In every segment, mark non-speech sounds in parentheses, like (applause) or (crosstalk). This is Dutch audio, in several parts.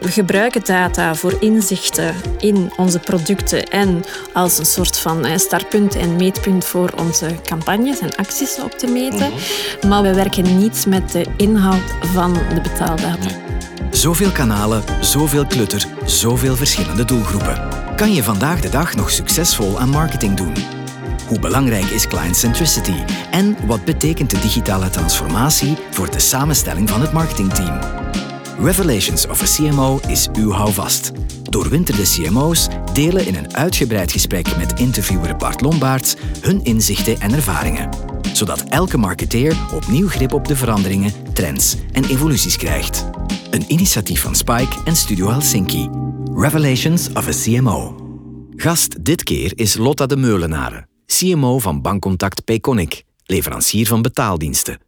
We gebruiken data voor inzichten in onze producten en als een soort van startpunt en meetpunt voor onze campagnes en acties op te meten. Maar we werken niet met de inhoud van de betaaldata. Zoveel kanalen, zoveel klutter, zoveel verschillende doelgroepen. Kan je vandaag de dag nog succesvol aan marketing doen? Hoe belangrijk is client centricity? En wat betekent de digitale transformatie voor de samenstelling van het marketingteam? Revelations of a CMO is uw houvast. Doorwinterde CMO's delen in een uitgebreid gesprek met interviewer Bart Lombaerts hun inzichten en ervaringen. Zodat elke marketeer opnieuw grip op de veranderingen, trends en evoluties krijgt. Een initiatief van Spike en Studio Helsinki. Revelations of a CMO. Gast dit keer is Lotta de Meulenaren, CMO van bankcontact Payconic, leverancier van betaaldiensten.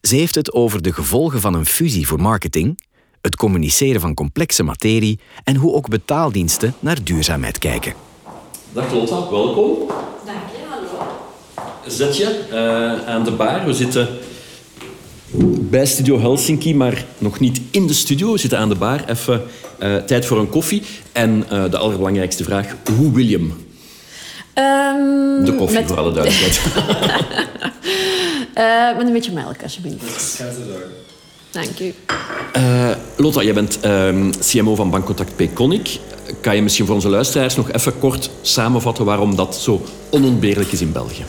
Ze heeft het over de gevolgen van een fusie voor marketing, het communiceren van complexe materie en hoe ook betaaldiensten naar duurzaamheid kijken. Dag Lotta, welkom. Dank je, hallo. Zet je uh, aan de bar. We zitten bij Studio Helsinki, maar nog niet in de studio. We zitten aan de bar. Even uh, tijd voor een koffie. En uh, de allerbelangrijkste vraag, hoe William? Um, de koffie, met... voor alle duidelijkheid. uh, (laughs) met een beetje melk, alsjeblieft. Dank u. Uh, jij bent um, CMO van Bankcontact Payconic. Kan je misschien voor onze luisteraars nog even kort samenvatten waarom dat zo onontbeerlijk is in België?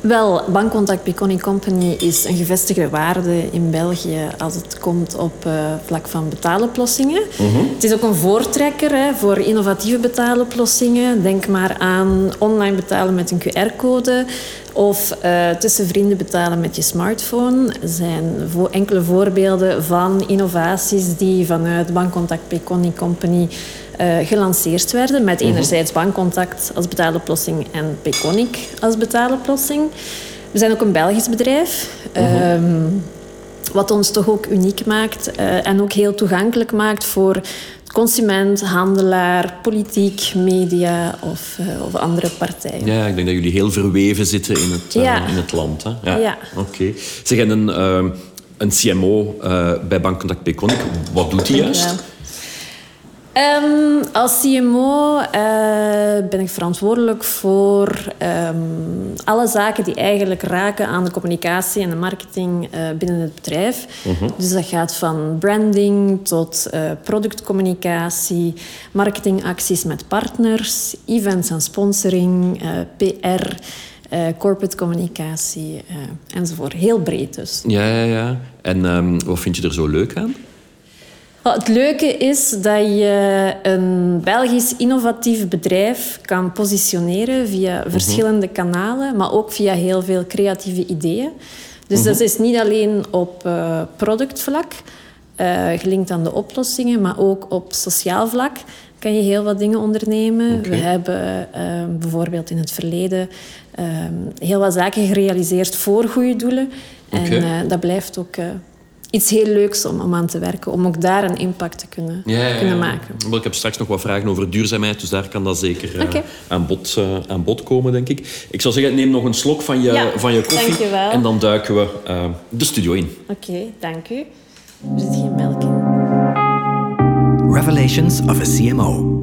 Wel, Bankcontact Payconic Company is een gevestigde waarde in België als het komt op uh, vlak van betaaloplossingen. Uh -huh. Het is ook een voortrekker hè, voor innovatieve betaaloplossingen. Denk maar aan online betalen met een QR-code of uh, tussen vrienden betalen met je smartphone. Er zijn vo enkele voorbeelden van innovaties die vanuit Bankcontact Payconic Company uh, gelanceerd werden. Met enerzijds bankcontact als betaaloplossing en Payconic als betaaloplossing. We zijn ook een Belgisch bedrijf. -huh. um, wat ons toch ook uniek maakt uh, en ook heel toegankelijk maakt voor consument, handelaar, politiek, media of, uh, of andere partijen. Ja, ik denk dat jullie heel verweven zitten in het, uh, in het land. Hè? Ja. ja. Oké. Okay. Zeg, en een, uh, een CMO bij Bankcontact Payconic, wat doet hij juist? Ja. Um, als CMO uh, ben ik verantwoordelijk voor um, alle zaken die eigenlijk raken aan de communicatie en de marketing uh, binnen het bedrijf. Uh -huh. Dus dat gaat van branding tot uh, productcommunicatie, marketingacties met partners, events en sponsoring, PR. Uh, corporate communicatie uh, enzovoort. Heel breed dus. Ja, ja, ja. En um, wat vind je er zo leuk aan? Het leuke is dat je een Belgisch innovatief bedrijf kan positioneren via verschillende kanalen, maar ook via heel veel creatieve ideeën. Dus dat is niet alleen op uh, productvlak, uh, gelinkt aan de oplossingen, maar ook op sociaal vlak kan je heel wat dingen ondernemen. Okay. We hebben uh, bijvoorbeeld in het verleden heel wat zaken gerealiseerd voor goede doelen. Okay. En dat blijft ook iets heel leuks om, om aan te werken. Om ook daar een impact te kunnen, ja, ja, kunnen maken. Wel, ik heb straks nog wat vragen over duurzaamheid, dus daar kan dat zeker uh, okay. aan, bod, uh, aan bod komen, denk ik. Ik zou zeggen, neem nog een slok van je, ja, van je koffie. Dankjewel. En dan duiken we uh, de studio in. Oké, okay, dank u. Er zit geen melk in. Revelations of a CMO.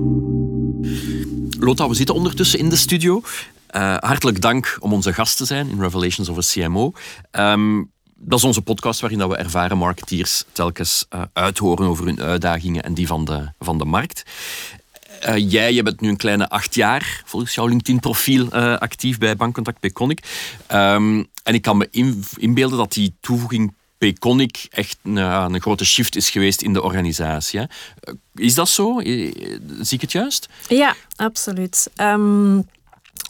Lotta, we zitten ondertussen in de studio. hartelijk dank om onze gast te zijn in Revelations of a CMO. Um, dat is onze podcast waarin we ervaren marketeers telkens uh, uithoren over hun uitdagingen en die van de, van de markt. Uh, jij je bent nu een kleine acht jaar volgens jouw LinkedIn-profiel uh, actief bij Bankcontact Payconic. Um, en ik kan me in, inbeelden dat die toevoeging Payconic echt nou, een grote shift is geweest in de organisatie. Is dat zo? Zie ik het juist? Ja, absoluut. Um...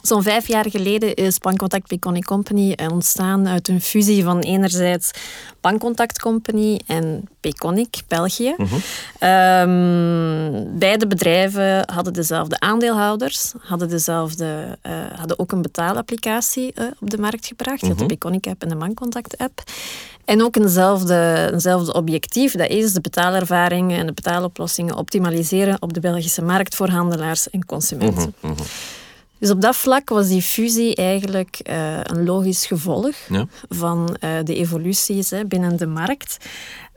Zo'n vijf jaar geleden is Bankcontact Payconic Company ontstaan uit een fusie van enerzijds Bankcontact Company en Payconic België. Uh -huh. um, beide bedrijven hadden dezelfde aandeelhouders, hadden, dezelfde, uh, hadden ook een betaalapplicatie uh, op de markt gebracht, -huh. de Payconic app en de Bankcontact app. En ook eenzelfde, eenzelfde objectief, dat is de betaalervaring en de betaaloplossingen optimaliseren op de Belgische markt voor handelaars en consumenten. -huh. Dus op dat vlak was die fusie eigenlijk uh, een logisch gevolg ja. van uh, de evoluties hè, binnen de markt.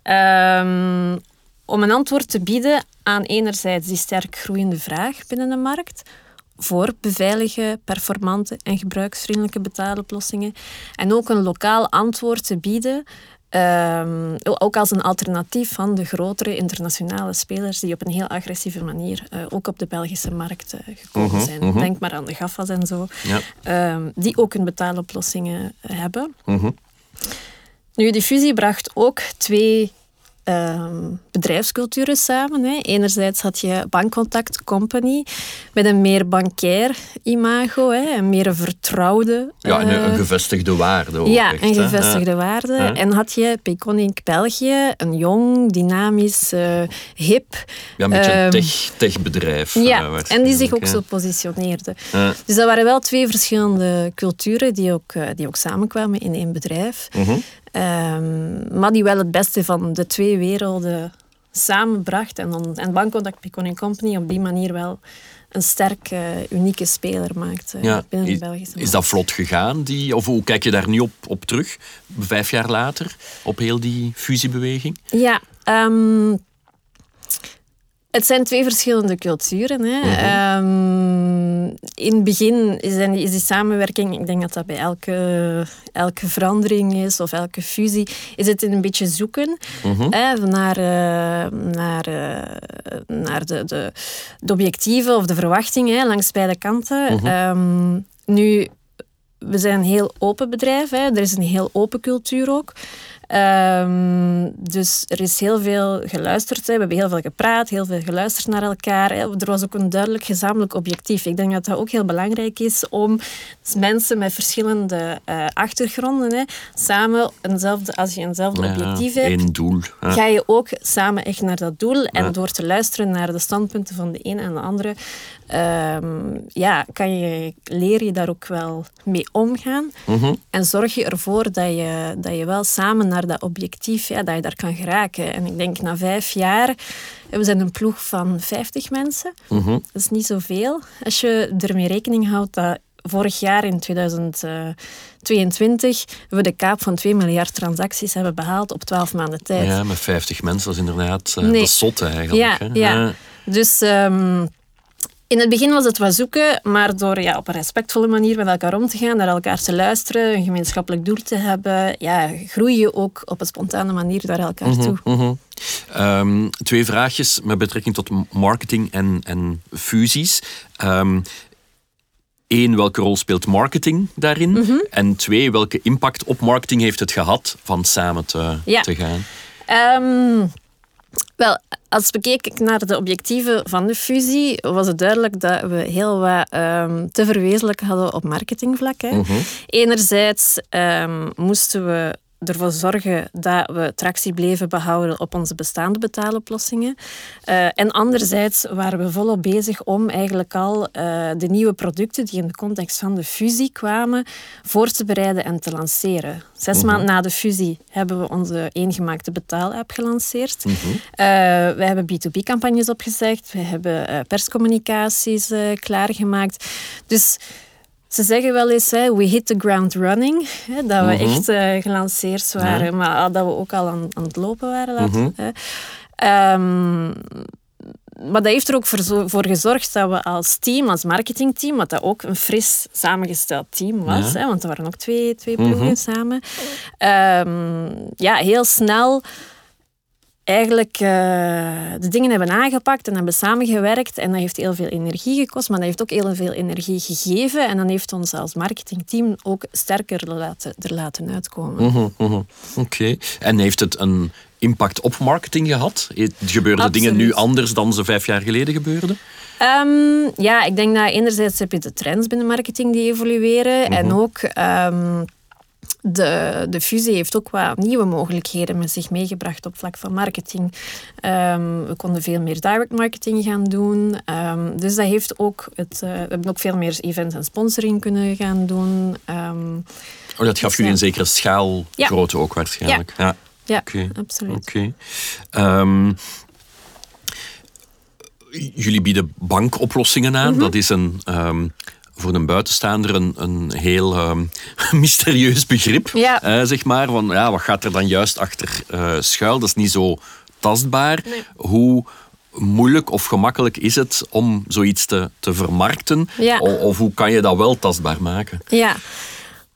Um, om een antwoord te bieden aan enerzijds die sterk groeiende vraag binnen de markt voor beveilige, performante en gebruiksvriendelijke betaaloplossingen. En ook een lokaal antwoord te bieden Um, ook als een alternatief van de grotere internationale spelers die op een heel agressieve manier uh, ook op de Belgische markt uh, gekomen -huh, zijn. -huh. Denk maar aan de GAFA's en zo, ja. um, die ook een betaaloplossingen hebben. -huh. Nu, die fusie bracht ook twee um, bedrijfsculturen samen. Hè. Enerzijds had je Bankcontact Company met een meer bankair imago, hè, een meer vertrouwde... Ja, en een, een gevestigde waarde ook Ja, echt, een hè. gevestigde waarde. En had je Peconic België, een jong, dynamisch, uh, hip... Ja, een beetje een ehm, tech, techbedrijf. Ja, uh, en die zich ook hè. zo positioneerde. Dus dat waren wel twee verschillende culturen die ook, die ook samenkwamen in één bedrijf. Mhm. Um, maar die wel het beste van de twee werelden samenbracht. En, dan, en Bankcontact Picon Company op die manier wel een sterk, uh, unieke speler maakt uh, Ja, binnen de is, Belgische markt. is dat vlot gegaan? Die, of hoe kijk je daar nu op, op terug, vijf jaar later, op heel die fusiebeweging? Ja, um, het zijn twee verschillende culturen. Hè. Mhm. Um, in het begin is, die, is die samenwerking, ik denk dat dat bij elke, elke verandering is of elke fusie, is het een beetje zoeken Mhm. hè, naar, uh, naar, uh, naar de, de, de objectieven of de verwachtingen langs beide kanten. Um, nu, we zijn een heel open bedrijf, hè. er is een heel open cultuur ook. Um, dus er is heel veel geluisterd. Hè. We hebben heel veel gepraat, heel veel geluisterd naar elkaar. Hè. Er was ook een duidelijk gezamenlijk objectief. Ik denk dat dat ook heel belangrijk is om mensen met verschillende uh, achtergronden hè, samen eenzelfde, als je eenzelfde Ja, objectief hebt, één doel. Ga je ook samen echt naar dat doel. En door te luisteren naar de standpunten van de een en de andere, um, ja, kan je, leer je daar ook wel mee omgaan. Mhm. En zorg je ervoor dat je, dat je wel samen naar dat objectief, ja, dat je daar kan geraken. En ik denk na vijf jaar, we zijn een ploeg van 50 mensen. Mhm. Dat is niet zoveel. Als je ermee rekening houdt dat vorig jaar in 2022 we de kaap van 2 miljard transacties hebben behaald op 12 maanden tijd. Ja, met 50 mensen, dat is inderdaad uh, Nee. dat is zot eigenlijk. Ja, hè. ja. Dus um, in het begin was het wat zoeken, maar door ja, op een respectvolle manier met elkaar om te gaan, naar elkaar te luisteren, een gemeenschappelijk doel te hebben, ja, groei je ook op een spontane manier naar elkaar Mhm, toe. mhm. Um, twee vraagjes met betrekking tot marketing en, en fusies. Um, Eén, welke rol speelt marketing daarin? Mhm. En twee, welke impact op marketing heeft het gehad van samen te, Ja. te gaan? Um, wel, als we keken naar de objectieven van de fusie, was het duidelijk dat we heel wat um, te verwezenlijken hadden op marketingvlak. Hè. Mhm. Enerzijds um, moesten we ervoor zorgen dat we tractie bleven behouden op onze bestaande betaaloplossingen. Uh, en anderzijds waren we volop bezig om eigenlijk al uh, de nieuwe producten die in de context van de fusie kwamen voor te bereiden en te lanceren. Zes Mhm. maanden na de fusie hebben we onze eengemaakte betaalapp gelanceerd. Mhm. Uh, we hebben B2B-campagnes opgezegd, we hebben perscommunicaties klaargemaakt. Dus ze zeggen wel eens, hè, we hit the ground running. Hè, dat we Mhm. echt uh, gelanceerd waren, Ja. maar dat we ook al aan, aan het lopen waren. laten- Mhm. hè. Ehm, maar dat heeft er ook voor, voor gezorgd dat we als team, als marketingteam, wat dat ook een fris samengesteld team was, Ja. hè, want er waren ook twee, twee ploegen Mhm. samen, ehm, ja, heel snel eigenlijk eh, de dingen hebben aangepakt en hebben samengewerkt. En dat heeft heel veel energie gekost, maar dat heeft ook heel veel energie gegeven. En dan heeft ons als marketingteam ook sterker laten, er laten uitkomen. Mhm, mhm. Oké. En heeft het een impact op marketing gehad? Gebeurden Absoluut. dingen nu anders dan ze vijf jaar geleden gebeurden? Ehm, ja, ik denk dat enerzijds heb je de trends binnen marketing die evolueren. Mhm. En ook ehm, de, de fusie heeft ook wat nieuwe mogelijkheden met zich meegebracht op vlak van marketing. Ehm, we konden veel meer direct marketing gaan doen. Ehm, dus dat heeft ook het, uh, we hebben ook veel meer events en sponsoring kunnen gaan doen. Ehm, Oh, dat gaf Dus, jullie een ja. zekere schaalgrootte ook waarschijnlijk. Ja. ja, Oké. absoluut. Oké. Jullie bieden bankoplossingen aan. Mhm. Dat is een, voor een buitenstaander een, een heel ehm, (laughs) mysterieus begrip. Ja. eh, zeg maar. Van, ja, wat gaat er dan juist achter eh, schuil? Dat is niet zo tastbaar. Hoe moeilijk of gemakkelijk is het om zoiets te, te vermarkten? Ja. Of, hoe kan je dat wel tastbaar maken? Ja,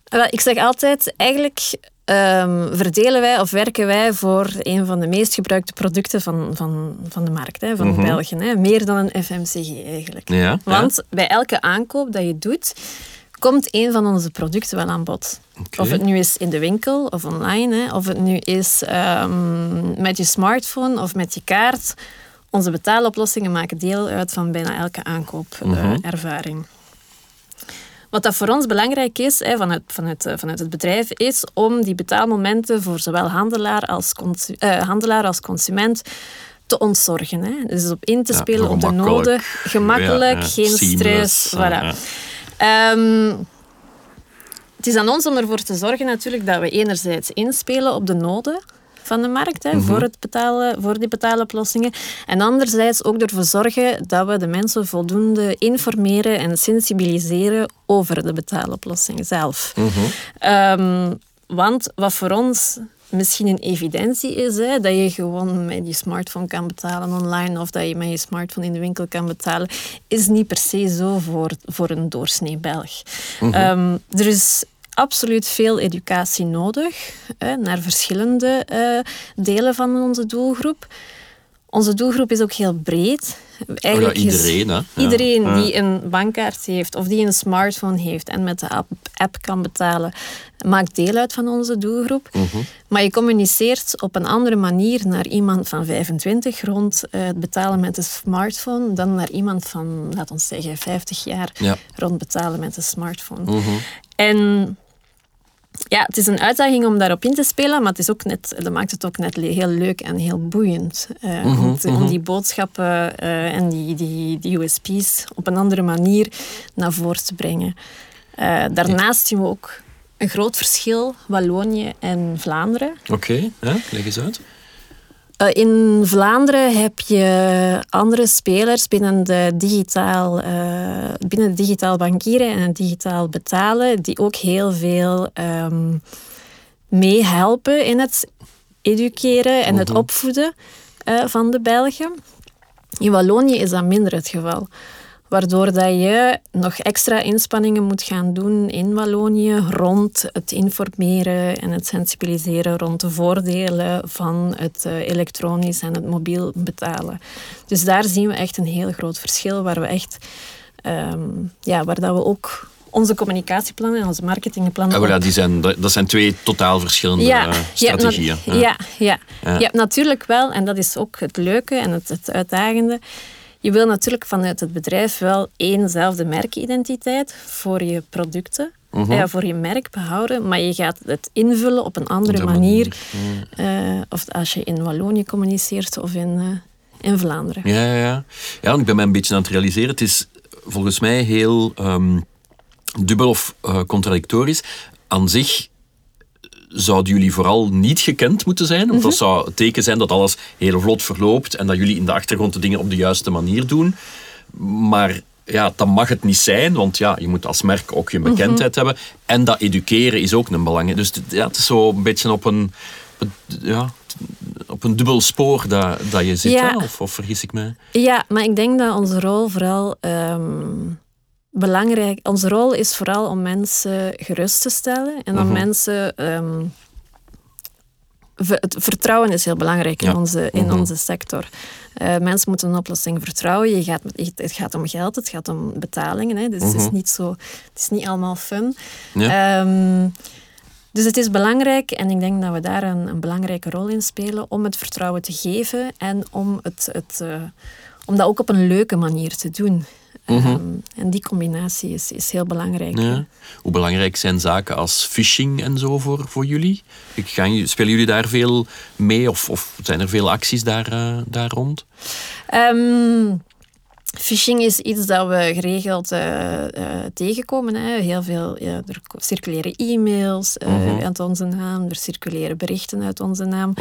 Wel, ik zeg altijd, eigenlijk ehm, verdelen wij of werken wij voor een van de meest gebruikte producten van, van, van de markt, hè, van België. Hè. Meer dan een FMCG eigenlijk. Ja, ja. Want bij elke aankoop dat je doet, komt een van onze producten wel aan bod. Of het nu is in de winkel of online, hè, of het nu is ehm, met je smartphone of met je kaart. Onze betaaloplossingen maken deel uit van bijna elke aankoopervaring. Wat dat voor ons belangrijk is, hè, vanuit, vanuit, eh, vanuit het bedrijf, is om die betaalmomenten voor zowel handelaar als, consu- eh, handelaar als consument te ontzorgen. Hè. Dus op in te Ja, spelen op de noden. Gemakkelijk, Ja, geen seamless, stress. voilà. Ehm, het is aan ons om ervoor te zorgen natuurlijk dat we enerzijds inspelen op de noden van de markt hè, voor, het betalen, voor die betaaloplossingen. En anderzijds ook ervoor zorgen dat we de mensen voldoende informeren en sensibiliseren over de betaaloplossing zelf. Ehm, want wat voor ons misschien een evidentie is, hè, dat je gewoon met je smartphone kan betalen online of dat je met je smartphone in de winkel kan betalen, is niet per se zo voor, voor een doorsnee Belg. Ehm, er is absoluut veel educatie nodig hè, naar verschillende eh, delen van onze doelgroep. Onze doelgroep is ook heel breed. Eigenlijk is iedereen, hè? Ja. Iedereen Ja. die een bankkaart heeft of die een smartphone heeft en met de app, app kan betalen, maakt deel uit van onze doelgroep. Mhm. Maar je communiceert op een andere manier naar iemand van 25 rond eh, het betalen met de smartphone dan naar iemand van, laten we zeggen, 50 jaar Ja. rond betalen met de smartphone. Mhm. En ja, het is een uitdaging om daarop in te spelen, maar het is ook net, dat maakt het ook net heel leuk en heel boeiend. eh, om, te- om die boodschappen eh, en die, die, die USP's op een andere manier naar voren te brengen. Eh, daarnaast zien we ook een groot verschil Wallonië en Vlaanderen. Oké, ja, leg eens uit. Eh, in Vlaanderen heb je andere spelers binnen, de digitaal, eh, binnen digitaal bankieren en het digitaal betalen, die ook heel veel ehm, meehelpen in het educeren en het opvoeden eh, van de Belgen. In Wallonië is dat minder het geval. Waardoor dat je nog extra inspanningen moet gaan doen in Wallonië rond het informeren en het sensibiliseren rond de voordelen van het eh, elektronisch en het mobiel betalen. Dus daar zien we echt een heel groot verschil waar we echt, ehm, ja, waar dat we ook onze communicatieplannen en onze marketingplannen Ja, die zijn, dat zijn twee totaal verschillende ja, eh, strategieën. Ja, ja. Ja. Je hebt natuurlijk wel, en dat is ook het leuke en het, het uitdagende, je wil natuurlijk vanuit het bedrijf wel éénzelfde merkidentiteit voor je producten, Mhm. ja, voor je merk behouden, maar je gaat het invullen op een andere manier, eh, of als je in Wallonië communiceert of in, eh, in Vlaanderen. Ja, ja, ja. ja, want ik ben mij een beetje aan het realiseren. Het is volgens mij heel ehm, dubbel of eh, contradictorisch. Aan zich zouden jullie vooral niet gekend moeten zijn. Want dat zou het teken zijn dat alles heel vlot verloopt en dat jullie in de achtergrond de dingen op de juiste manier doen. Maar ja, dat mag het niet zijn, want ja, je moet als merk ook je bekendheid hebben. En dat educeren is ook een belang. Dus het- ja, het is zo een beetje op een, ja, op een dubbel spoor dat, dat je zit. Ja. Of, of vergis ik mij? Ja, maar ik denk dat onze rol vooral ehm, belangrijk... Onze rol is vooral om mensen gerust te stellen en om mensen... ehm, het vertrouwen is heel belangrijk in, Ja. onze, in onze sector. Eh, mensen moeten een oplossing vertrouwen. Je gaat, het gaat om geld, het gaat om betalingen. Hè. Dus het, is niet zo, het is niet allemaal fun. Ja. Ehm, dus het is belangrijk en ik denk dat we daar een, een belangrijke rol in spelen om het vertrouwen te geven en om, het, het, eh, om dat ook op een leuke manier te doen. Ehm, en die combinatie is, is heel belangrijk. Ja. Hoe belangrijk zijn zaken als phishing en zo voor, voor jullie? Ik, gaan, spelen jullie daar veel mee of, of zijn er veel acties daar, eh, daar rond? Ehm, phishing is iets dat we geregeld eh, eh, tegenkomen. Hè. Heel veel, ja, er circuleren e-mails eh, uit onze naam, er circuleren berichten uit onze naam.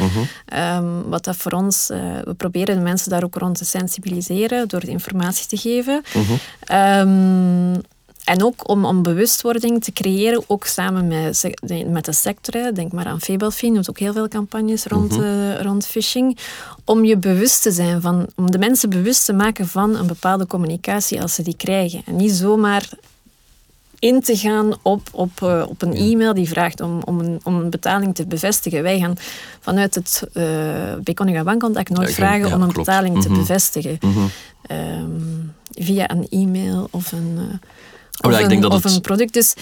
Ehm, wat dat voor ons, we proberen de mensen daar ook rond te sensibiliseren door de informatie te geven. Ehm, en ook om, om bewustwording te creëren, ook samen met, met de sector. hè. Denk maar aan Fabelfin, doet ook heel veel campagnes rond, eh, rond phishing. Om je bewust te zijn van, om de mensen bewust te maken van een bepaalde communicatie als ze die krijgen. En niet zomaar in te gaan op, op, eh, op een e-mail die vraagt om, om, een, om een betaling te bevestigen. Wij gaan vanuit het uh, Bekoninga bankcontact nooit Ja, vragen ja, om een klopt. betaling te Mhm. bevestigen. Mhm. Ehm, via een e-mail of een, eh, of ik een, denk dat of het- een product. Dus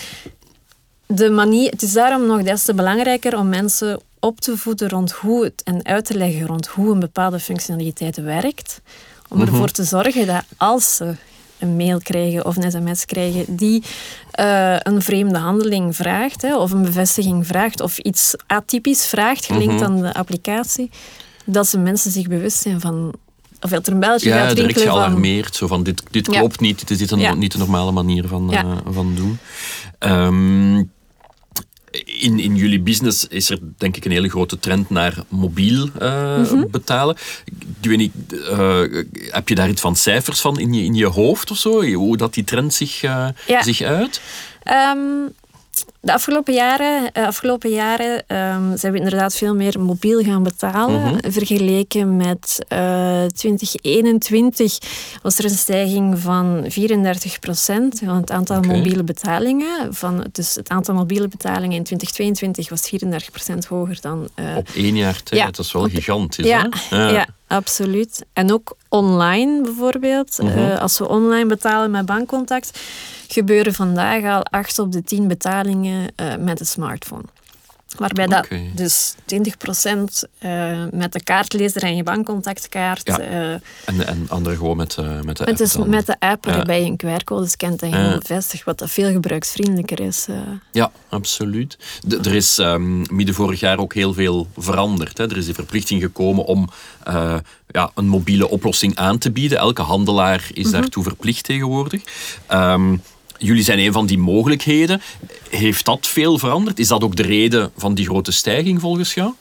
de manier, het is daarom nog des te belangrijker om mensen op te voeden rond hoe het en uit te leggen rond hoe een bepaalde functionaliteit werkt. Om ervoor Mhm. te zorgen dat als ze een mail krijgen of een sms krijgen die eh, een vreemde handeling vraagt, hè, of een bevestiging vraagt, of iets atypisch vraagt, gelinkt Mhm. aan de applicatie, dat ze mensen zich bewust zijn van. Of dat er een belletje Ja, gaat direct rinkelen van... gealarmeerd. Zo van, dit, dit Ja. klopt niet, dit is dit een, Ja. niet de normale manier van, Ja. eh, van doen. Ehm, in, in jullie business is er denk ik een hele grote trend naar mobiel eh, Mhm. betalen. Ik weet niet, eh, heb je daar iets van cijfers van in je, in je hoofd of zo? Hoe dat die trend zich, Ja. zich uit? Ehm, de afgelopen jaren, eh, afgelopen jaren ehm, zijn we inderdaad veel meer mobiel gaan betalen. Mhm. Vergeleken met eh 2021 was er een stijging van 34 procent van het aantal mobiele betalingen. Van, dus het aantal mobiele betalingen in 2022 was 34 procent hoger dan... eh, Op één jaar tijd, Ja. dat is wel Op- gigantisch. ja, hè? ja. Absoluut. En ook online bijvoorbeeld. Mhm. Eh, als we online betalen met bankcontact, gebeuren vandaag al 8 op de 10 betalingen eh, met een smartphone. Waarbij dat dus 20% eh, met de kaartlezer en je bankcontactkaart. Ja. eh, En, en andere gewoon met, eh, met de app de, dan. met de app waarbij je een QR-code scant en Ja. bevestigt, wat dat veel gebruiksvriendelijker is. Ja, absoluut. Er is ehm, midden vorig jaar ook heel veel veranderd. Hè. Er is die verplichting gekomen om ja, een mobiele oplossing aan te bieden. Elke handelaar is daartoe verplicht tegenwoordig. Ehm, jullie zijn een van die mogelijkheden. Heeft dat veel veranderd? Is dat ook de reden van die grote stijging volgens jou?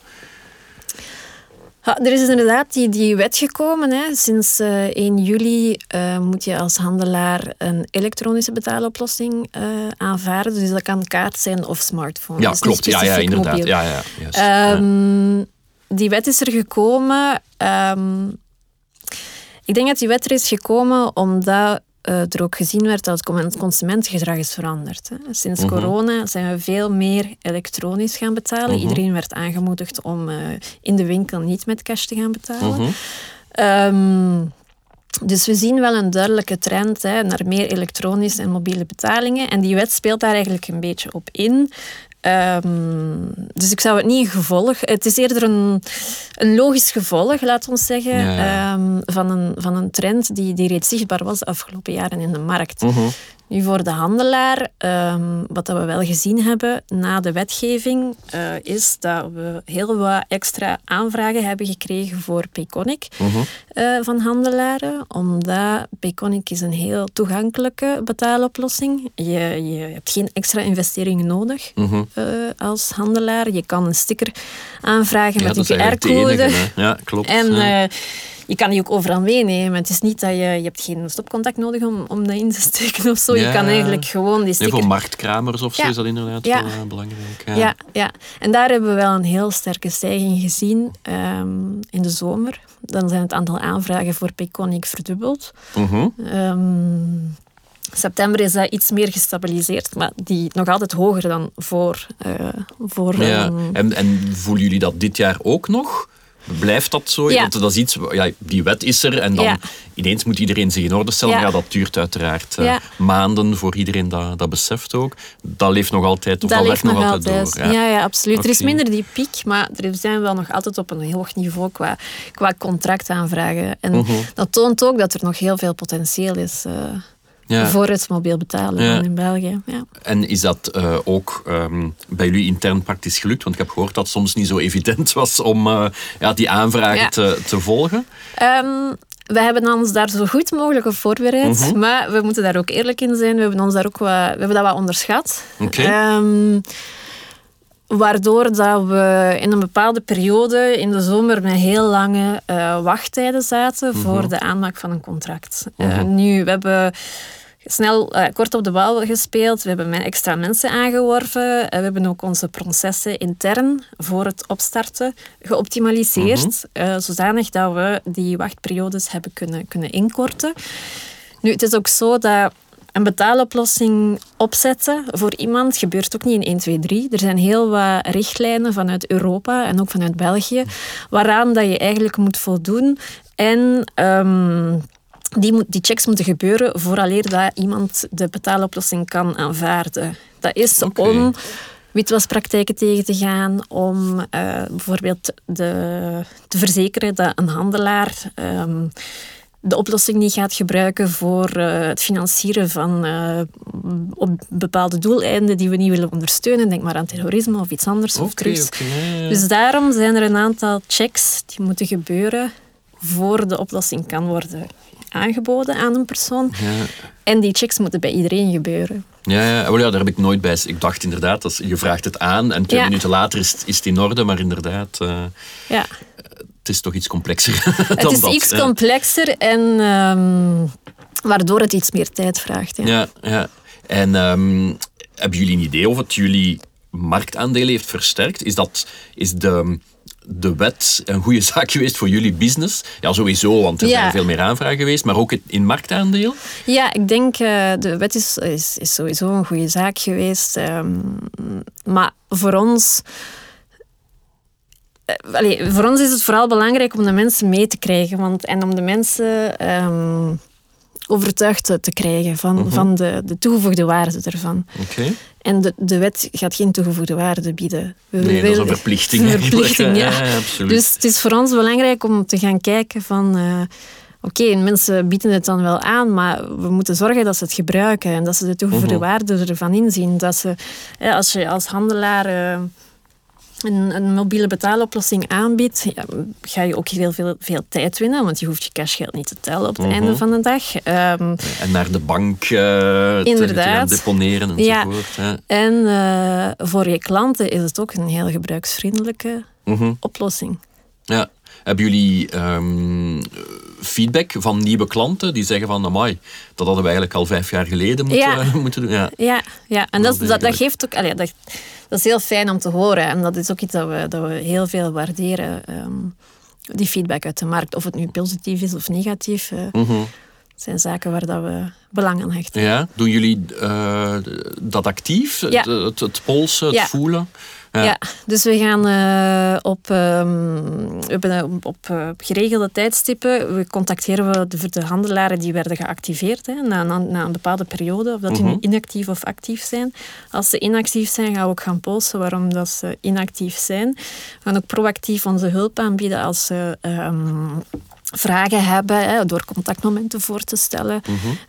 Ja, er is inderdaad die, die wet gekomen. Hè. Sinds eh 1 juli eh, moet je als handelaar een elektronische betaaloplossing eh, aanvaarden. Dus dat kan kaart zijn of smartphone. Ja, Dus klopt. Ja, ja, inderdaad. mobiel. Ja, ja. Ehm, Die wet is er gekomen. ehm, ik denk dat die wet er is gekomen omdat er ook gezien werd dat het consumentengedrag is veranderd. Hè. Sinds Mhm. corona zijn we veel meer elektronisch gaan betalen. Mhm. Iedereen werd aangemoedigd om eh, in de winkel niet met cash te gaan betalen. Mhm. Ehm, dus we zien wel een duidelijke trend hè, naar meer elektronische en mobiele betalingen. En die wet speelt daar eigenlijk een beetje op in. Ehm, dus ik zou het niet een gevolg... Het is eerder een, een logisch gevolg, laat ons zeggen, Ja, ja. ehm, van, een, van een trend die, die reeds zichtbaar was de afgelopen jaren in de markt. Mhm. Nu voor de handelaar, ehm, wat dat we wel gezien hebben na de wetgeving, eh, is dat we heel wat extra aanvragen hebben gekregen voor Payconic Mhm. eh, van handelaren. Omdat Payconic is een heel toegankelijke betaaloplossing. Je, je hebt geen extra investeringen nodig Mhm. eh, als handelaar. Je kan een sticker aanvragen Ja, met een QR-code. Ja, klopt. En Ja. Je kan die ook overal meenemen. Het is niet dat je... Je hebt geen stopcontact nodig om, om dat in te steken of zo. Je kan eigenlijk gewoon die sticker... voor marktkramers of zo Ja. is dat inderdaad Ja. wel eh, belangrijk. Ja. Ja, ja, en daar hebben we wel een heel sterke stijging gezien ehm, in de zomer. Dan zijn het aantal aanvragen voor Payconic verdubbeld. Mhm. Ehm, september is dat iets meer gestabiliseerd, maar die nog altijd hoger dan voor. eh, voor Ja. ehm, En, en voelen jullie dat dit jaar ook nog? Blijft dat zo? Ja. Want dat is iets, ja, die wet is er en dan Ja. ineens moet iedereen zich in orde stellen. Ja. Ja, dat duurt uiteraard eh, maanden voor iedereen dat, dat beseft ook. Dat leeft nog altijd, of dat dat, leeft werkt nog nog altijd, altijd. door. Ja. ja, absoluut. Er is minder die piek, maar er zijn wel nog altijd op een heel hoog niveau qua, qua contractaanvragen. En Mhm. dat toont ook dat er nog heel veel potentieel is eh, Ja. voor het mobiel betalen Ja. in België. Ja. En is dat eh, ook ehm, bij jullie intern praktisch gelukt? Want ik heb gehoord dat het soms niet zo evident was om eh, ja, die aanvragen te, te volgen. Ehm, we hebben ons daar zo goed mogelijk op voorbereid. Mhm. Maar we moeten daar ook eerlijk in zijn. We hebben, ons daar ook wat, we hebben dat wat onderschat. Ehm, waardoor dat we in een bepaalde periode in de zomer met heel lange eh, wachttijden zaten Mhm. voor de aanmaak van een contract. Eh, nu, we hebben snel uh, kort op de bal gespeeld. We hebben extra mensen aangeworven. Uh, we hebben ook onze processen intern voor het opstarten geoptimaliseerd. Mm -hmm. zodanig dat we die wachtperiodes hebben kunnen, kunnen inkorten. Nu, het is ook zo dat een betaaloplossing opzetten voor iemand gebeurt ook niet in 1, 2, 3. Er zijn heel wat richtlijnen vanuit Europa en ook vanuit België waaraan dat je eigenlijk moet voldoen. En um, die, moet, die checks moeten gebeuren vooraleer dat iemand de betaaloplossing kan aanvaarden. Dat is okay. om witwaspraktijken tegen te gaan, om uh, bijvoorbeeld de, te verzekeren dat een handelaar um, de oplossing niet gaat gebruiken voor uh, het financieren van uh, op bepaalde doeleinden die we niet willen ondersteunen. Denk maar aan terrorisme of iets anders. Okay, of drugs. okay. Dus daarom zijn er een aantal checks die moeten gebeuren voor de oplossing kan worden aangeboden aan een persoon. Ja. En die checks moeten bij iedereen gebeuren. Ja, ja. Ja, daar heb ik nooit bij. Ik dacht inderdaad, dat je vraagt het aan en twee Ja. minuten later is, het- is het in orde, maar inderdaad, eh, Ja. het is toch iets complexer (laughs) Het dan is dat. iets complexer en ehm, waardoor het iets meer tijd vraagt. Ja. Ja, ja. En ehm, hebben jullie een idee of het jullie marktaandeel heeft versterkt? Is, dat, is de, de wet een goede (laughs) zaak geweest voor jullie business? Ja, sowieso, want er Ja. zijn veel meer aanvragen geweest, maar ook in marktaandeel? Ja, ik denk uh, de wet is, is, is sowieso een goede zaak geweest. ehm, maar voor ons. eh, allee, voor ons is het vooral belangrijk om de mensen mee te krijgen. Want, en om de mensen ehm, overtuigd te, krijgen van, van de, de toegevoegde waarde ervan. Oké. En de, de wet gaat geen toegevoegde waarde bieden. We Nee, dat is een verplichting. (laughs) Een verplichting, ja. (laughs) ja, absoluut. Dus het is voor ons belangrijk om te gaan kijken van... eh, Oké, mensen bieden het dan wel aan, maar we moeten zorgen dat ze het gebruiken en dat ze de toegevoegde Mhm. waarde ervan inzien. Dat ze, als je als handelaar eh, een, een mobiele betaaloplossing aanbiedt, ja, ga je ook heel veel, veel tijd winnen, want je hoeft je cashgeld niet te tellen op het Mhm. einde van de dag. Ehm, En naar de bank eh, te, gaan deponeren enzovoort. Ja. en eh, voor je klanten is het ook een heel gebruiksvriendelijke Mhm. oplossing. Ja. Hebben jullie ehm, feedback van nieuwe klanten die zeggen van, amai, dat hadden we eigenlijk al vijf jaar geleden moeten, Ja. (laughs) moeten doen? Ja. Ja, ja. en dat, dat, geeft ook... allee, dat, dat is heel fijn om te horen. En dat is ook iets dat we, dat we heel veel waarderen. ehm, die feedback uit de markt. Of het nu positief is of negatief. Mhm. zijn zaken waar dat we belang aan hechten. Ja, doen jullie eh, dat actief? Ja. Het, het, het polsen, het Ja. voelen? Ja. dus we gaan eh, op, we hebben, eh, op eh, geregelde tijdstippen we contacteren we de, de handelaren die werden geactiveerd hè, na, na, na een bepaalde periode, of dat die nu Mhm. inactief of actief zijn. Als ze inactief zijn, gaan we ook gaan polsen waarom dat ze inactief zijn. We gaan ook proactief onze hulp aanbieden als ze ehm, vragen hebben, hè, door contactmomenten voor te stellen.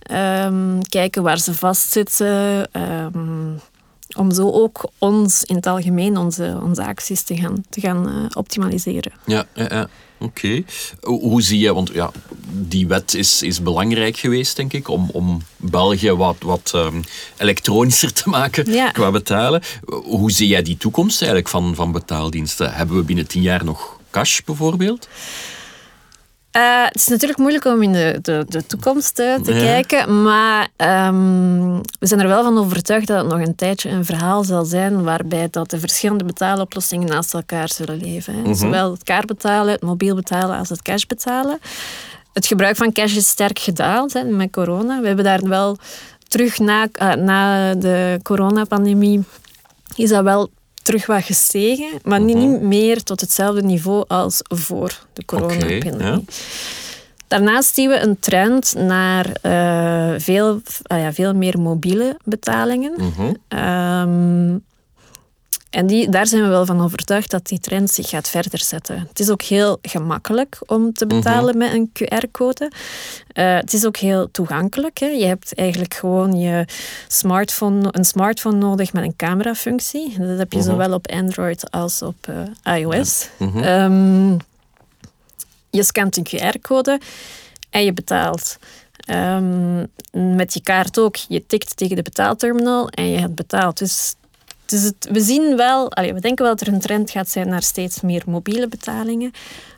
Ehm, kijken waar ze vastzitten. ehm, om zo ook ons, in het algemeen, onze, onze acties te gaan, te gaan eh, optimaliseren. Ja, ja, ja. oké. Hoe, hoe zie je, want ja, die wet is, is belangrijk geweest, denk ik, om, om België wat, wat ehm, elektronischer te maken Ja. qua betalen. Hoe zie jij die toekomst eigenlijk van, van betaaldiensten? Hebben we binnen tien jaar nog cash bijvoorbeeld? Eh, het is natuurlijk moeilijk om in de, de, de toekomst eh, te Ja. kijken, maar ehm, we zijn er wel van overtuigd dat het nog een tijdje een verhaal zal zijn waarbij dat de verschillende betaaloplossingen naast elkaar zullen leven. Hè. Zowel het kaartbetalen, het mobiel betalen als het cash betalen. Het gebruik van cash is sterk gedaald hè, met corona. We hebben daar wel terug na, eh, na de coronapandemie is dat wel terug wat gestegen, maar niet- niet meer tot hetzelfde niveau als voor de coronapandemie. ja. Daarnaast zien we een trend naar eh, veel, ah ja, veel meer mobiele betalingen. Mhm. Ehm, en die, daar zijn we wel van overtuigd dat die trend zich gaat verder zetten. Het is ook heel gemakkelijk om te betalen met een QR-code. Eh, het is ook heel toegankelijk. Hè. Je hebt eigenlijk gewoon je smartphone, een smartphone nodig met een camerafunctie. Dat heb je zowel op Android als op eh, iOS. Ehm, je scant een QR-code en je betaalt. Ehm, met je kaart ook. Je tikt tegen de betaalterminal en je hebt betaald. Dus, dus het, we zien wel, we denken wel dat er een trend gaat zijn naar steeds meer mobiele betalingen.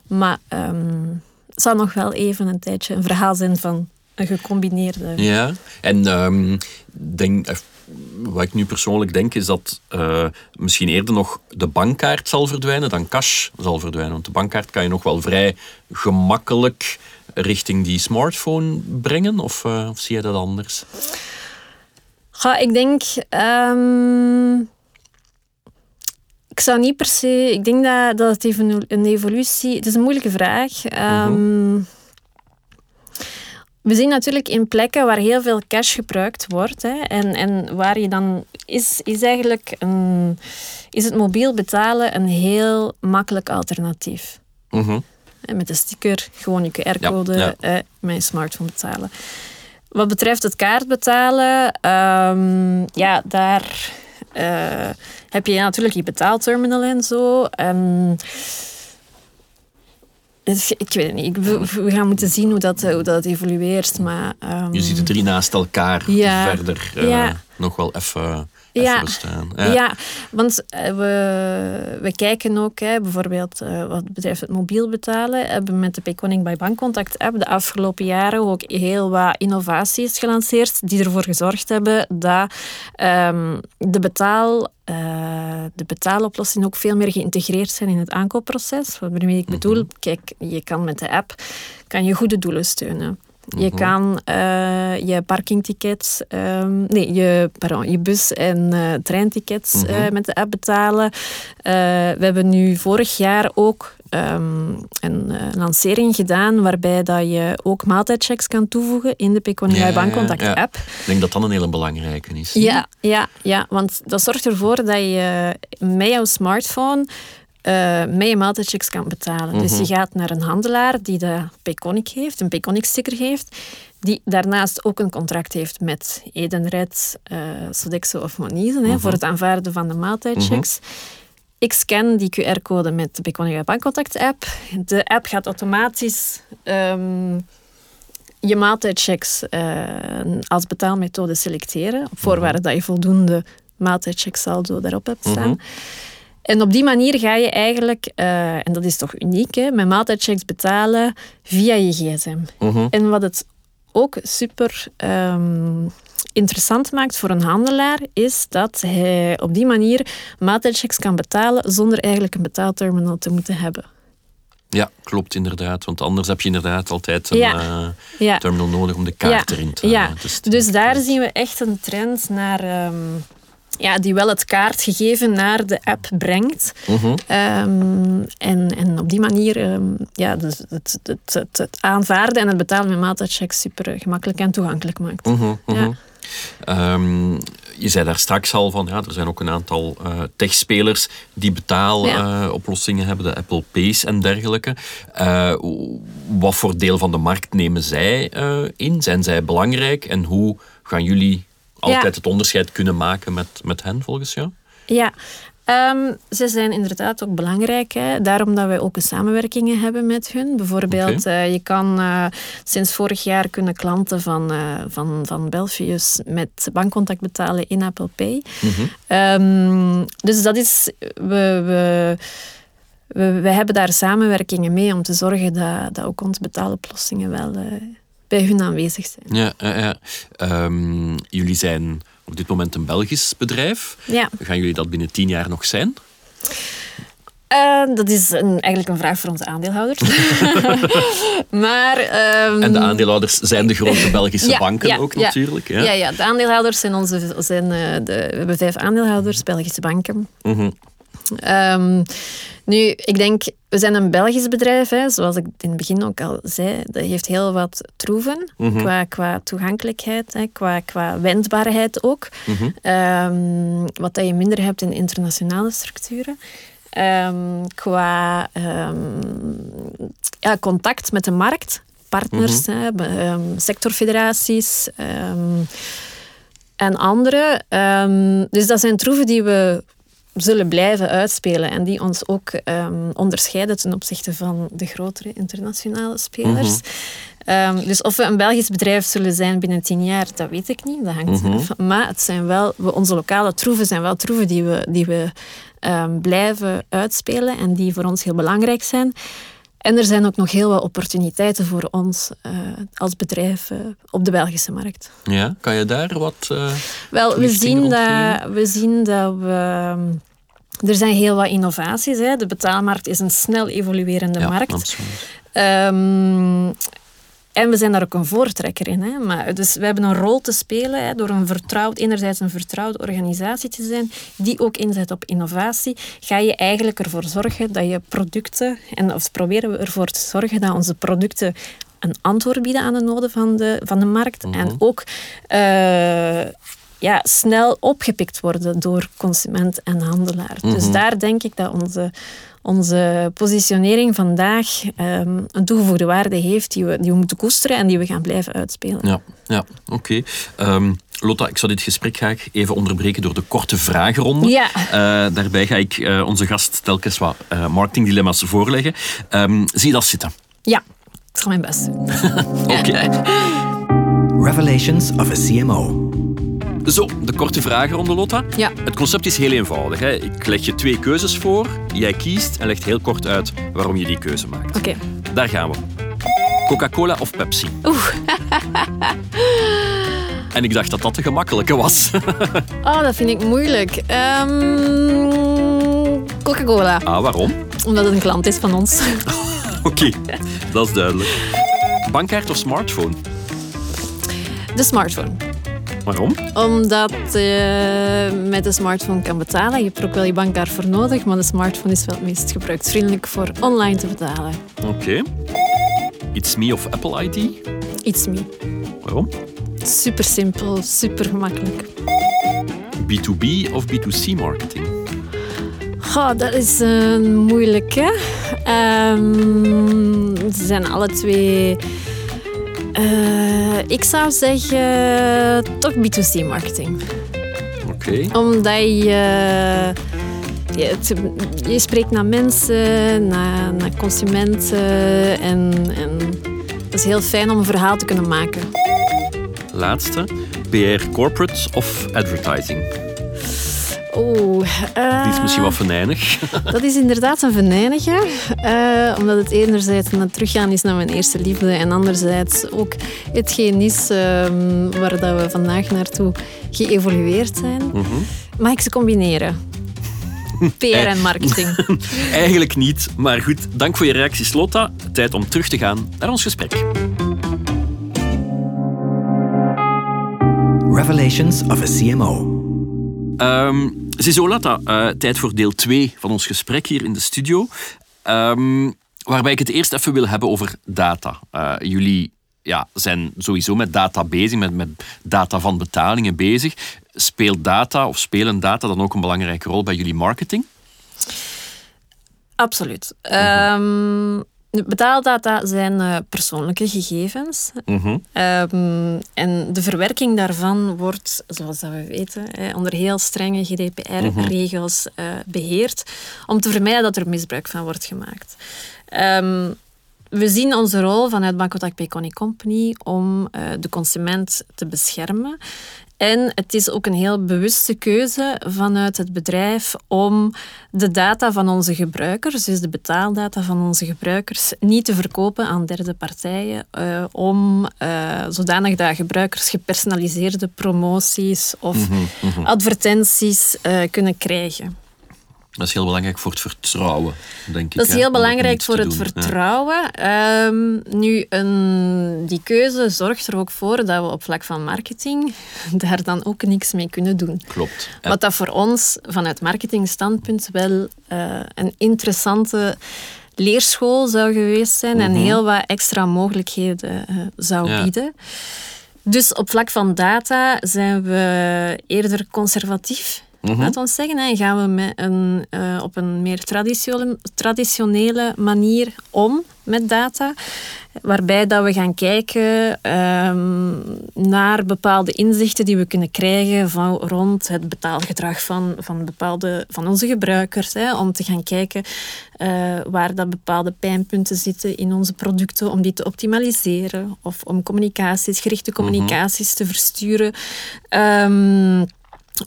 Maar ehm, het zal nog wel even een tijdje een verhaal zijn van een gecombineerde. Ja, en um, denk, eh, wat ik nu persoonlijk denk is dat uh, misschien eerder nog de bankkaart zal verdwijnen dan cash zal verdwijnen. Want de bankkaart kan je nog wel vrij gemakkelijk richting die smartphone brengen, of, uh, of zie je dat anders? Ja, ik denk. Um, ik zou niet per se. Ik denk dat, dat het even een evolutie. Het is een moeilijke vraag. Um, we zien natuurlijk in plekken waar heel veel cash gebruikt wordt. Hè, en, en waar je dan is, is eigenlijk een, is het mobiel betalen een heel makkelijk alternatief. Mhm. Met een sticker, gewoon je QR-code, ja, met je smartphone betalen. Wat betreft het kaartbetalen, um, ja, daar uh, heb je natuurlijk je betaalterminal en zo. Um, ik weet het niet. We, gaan moeten zien hoe dat, hoe dat evolueert. Maar, um, je ziet de drie naast elkaar ja, verder uh, ja. nog wel even ja, ja. ja. want uh, we, we kijken ook, hè, bijvoorbeeld uh, wat betreft het mobiel betalen, hebben met de Payconic by Bankcontact app de afgelopen jaren ook heel wat innovaties gelanceerd die ervoor gezorgd hebben dat um, de betaal uh, de betaaloplossingen ook veel meer geïntegreerd zijn in het aankoopproces. Waarmee ik bedoel, -hmm. kijk, je kan met de app kan je goede doelen steunen. Je mhm. kan uh, je parkingtickets, um, nee, je, pardon, je bus- en uh, treintickets -hmm. uh, met de app betalen. we hebben nu vorig jaar ook um, een lancering gedaan waarbij dat je ook maaltijdchecks kan toevoegen in de Peconiai ja, Bankcontact ja, app. Ik denk dat dat een hele belangrijke is. Ja, ja, ja, want dat zorgt ervoor dat je met jouw smartphone uh, met je maaltijdchecks kan betalen. Dus je gaat naar een handelaar die de Payconic heeft, een Payconic-sticker heeft, die daarnaast ook een contract heeft met Edenred, uh, Sodexo of Monize hè, voor het aanvaarden van de maaltijdchecks. Ik scan die QR-code met de Payconic Bankcontact-app. De app gaat automatisch um, je maaltijdchecks uh, als betaalmethode selecteren, op voorwaarde dat je voldoende maaltijdcheck saldo daarop hebt staan. En op die manier ga je eigenlijk, uh, en dat is toch uniek, hè, met maaltijdchecks betalen via je gsm. Mhm. En wat het ook super um, interessant maakt voor een handelaar, is dat hij op die manier maaltijdchecks kan betalen zonder eigenlijk een betaalterminal te moeten hebben. Ja, klopt inderdaad. Want anders heb je inderdaad altijd een ja. Uh, ja. terminal nodig om de kaart ja. erin te Ja, dus, dus daar zien we echt een trend naar... Um, ja, die wel het kaartgegeven naar de app brengt. Mm -hmm. um, en, en op die manier um, ja, dus het, het, het, het, aanvaarden en het betalen met maaltijdchecks super gemakkelijk en toegankelijk maakt. Mm -hmm, ja. um, je zei daar straks al van, ja, er zijn ook een aantal uh, techspelers die betaaloplossingen ja. uh, hebben, de Apple Pays en dergelijke. Uh, wat voor deel van de markt nemen zij in? Zijn zij belangrijk en hoe gaan jullie altijd ja. het onderscheid kunnen maken met, met hen, volgens jou? Ja, um, ze zijn inderdaad ook belangrijk. Hè? Daarom dat wij ook samenwerkingen hebben met hun. Bijvoorbeeld, okay. uh, je kan uh, sinds vorig jaar kunnen klanten van, uh, van, van Belfius met bankcontact betalen in Apple Pay. Mm -hmm. um, dus dat is... We, we, we, we, hebben daar samenwerkingen mee om te zorgen dat, dat ook onze betaaloplossingen wel bij hun aanwezig zijn. Ja, ja, ja. Um, jullie zijn op dit moment een Belgisch bedrijf. Ja. Gaan jullie dat binnen tien jaar nog zijn? Uh, dat is een, eigenlijk een vraag voor onze aandeelhouders. (laughs) (laughs) maar, um... En de aandeelhouders zijn de grote Belgische ja, banken ja, ook ja. natuurlijk. Ja. Ja, ja, de aandeelhouders zijn onze... Zijn, uh, de, we hebben vijf aandeelhouders, Belgische banken. Mm -hmm. Um, nu, ik denk, we zijn een Belgisch bedrijf, hè, zoals ik in het begin ook al zei. Dat heeft heel wat troeven mm -hmm. qua, qua toegankelijkheid, hè, qua, qua wendbaarheid ook. Mm -hmm. um, wat dat je minder hebt in internationale structuren. Um, qua ja, contact met de markt, partners, Mhm. hè, sectorfederaties en andere. dus dat zijn troeven die we zullen blijven uitspelen en die ons ook um, onderscheiden ten opzichte van de grotere internationale spelers. Mhm. Um, dus of we een Belgisch bedrijf zullen zijn binnen tien jaar, dat weet ik niet. Dat hangt Mhm. af. Maar het zijn wel, we, onze lokale troeven zijn wel troeven die we, die we um, blijven uitspelen en die voor ons heel belangrijk zijn. En er zijn ook nog heel wat opportuniteiten voor ons uh, als bedrijf uh, op de Belgische markt. Ja, kan je daar wat. Uh, Wel, we zien, dat, we zien dat we. Er zijn heel wat innovaties. Hè. De betaalmarkt is een snel evoluerende ja, markt. Absoluut. Um, en we zijn daar ook een voortrekker in. Hè. Maar, dus we hebben een rol te spelen hè, door een vertrouwd, enerzijds een vertrouwde organisatie te zijn die ook inzet op innovatie. Ga je eigenlijk ervoor zorgen dat je producten, en of proberen we ervoor te zorgen dat onze producten een antwoord bieden aan de noden van de, van de markt. En Mhm. ook uh, ja, snel opgepikt worden door consument en handelaar. Dus Mhm. daar denk ik dat onze, onze positionering vandaag um, een toegevoegde waarde heeft die we, die we moeten koesteren en die we gaan blijven uitspelen. Ja, ja oké. Okay. Um, Lotta, ik zou dit gesprek graag even onderbreken door de korte vragenronde. Ja. Uh, daarbij ga ik uh, onze gast telkens wat uh, marketingdilemma's voorleggen. Um, zie je dat zitten? Ja, ik zal mijn best doen. (laughs) Oké. Okay. Revelations of a CMO. Zo, de korte vragenronde, Lotta. Ja. Het concept is heel eenvoudig. Hè. Ik leg je twee keuzes voor, jij kiest en legt heel kort uit waarom je die keuze maakt. Oké. Okay. Daar gaan we. Coca-Cola of Pepsi? Oeh. (laughs) en ik dacht dat dat de gemakkelijke was. (laughs) oh, dat vind ik moeilijk. Um, Coca-Cola. Ah, waarom? Omdat het een klant is van ons. (laughs) Oké, okay. dat is duidelijk. Bankkaart of smartphone? De smartphone. Waarom? Omdat je met de smartphone kan betalen. Je hebt er ook wel je bankkaart voor nodig, maar de smartphone is wel het meest gebruiksvriendelijk voor online te betalen. Oké. Okay. It's Me of Apple ID? It's Me. Waarom? Super simpel, super gemakkelijk. B2B of B2C marketing? Oh, dat is een moeilijke. Um, ze zijn alle twee. Uh, ik zou zeggen toch B2C marketing. Oké. Okay. Omdat je, je, het, je, spreekt naar mensen, naar, naar consumenten en, en het is heel fijn om een verhaal te kunnen maken. Laatste, PR corporate of advertising? Oeh. Uh, Die is misschien wat venijnig. dat is inderdaad een venijnige. Uh, omdat het enerzijds een teruggaan is naar mijn eerste liefde. En anderzijds ook hetgeen is uh, waar dat we vandaag naartoe geëvolueerd zijn. Mm -hmm. Mag ik ze combineren? PR en marketing. (laughs) Eigenlijk niet. Maar goed, dank voor je reacties, Lotta. Tijd om terug te gaan naar ons gesprek. Revelations of a CMO. Um, ziezo, Lotta, uh, tijd voor deel 2 van ons gesprek hier in de studio. Um, waarbij ik het eerst even wil hebben over data. Uh, jullie ja, zijn sowieso met data bezig, met, data van betalingen bezig. Speelt data of spelen data dan ook een belangrijke rol bij jullie marketing? Absoluut. Uh um, Betaaldata zijn uh, persoonlijke gegevens. Mm -hmm. um, en de verwerking daarvan wordt, zoals dat we weten, eh, onder heel strenge GDPR-regels mm -hmm. uh, beheerd. Om te vermijden dat er misbruik van wordt gemaakt. Um, we zien onze rol vanuit Bancotac Peconi Company om uh, de consument te beschermen. En het is ook een heel bewuste keuze vanuit het bedrijf om de data van onze gebruikers, dus de betaaldata van onze gebruikers, niet te verkopen aan derde partijen, uh, om uh, zodanig dat gebruikers gepersonaliseerde promoties of mm -hmm, mm -hmm. advertenties uh, kunnen krijgen. Dat is heel belangrijk voor het vertrouwen, denk ik. Dat is heel belangrijk voor het doen. vertrouwen. Ja. Um, nu, een, die keuze zorgt er ook voor dat we op vlak van marketing (laughs) daar dan ook niks mee kunnen doen. Klopt. Ja. Wat dat voor ons vanuit marketingstandpunt wel uh, een interessante leerschool zou geweest zijn mm -hmm. en heel wat extra mogelijkheden uh, zou ja. bieden. Dus op vlak van data zijn we eerder conservatief. Mhm. Mm -hmm. Laat ons zeggen, en gaan we met een, uh, op een meer traditionele, traditionele manier om met data. Waarbij dat we gaan kijken um, naar bepaalde inzichten die we kunnen krijgen van, rond het betaalgedrag van, van, bepaalde, van onze gebruikers. Hè, om te gaan kijken uh, waar dat bepaalde pijnpunten zitten in onze producten, om die te optimaliseren. Of om communicaties, gerichte communicaties mm -hmm. te versturen. Um,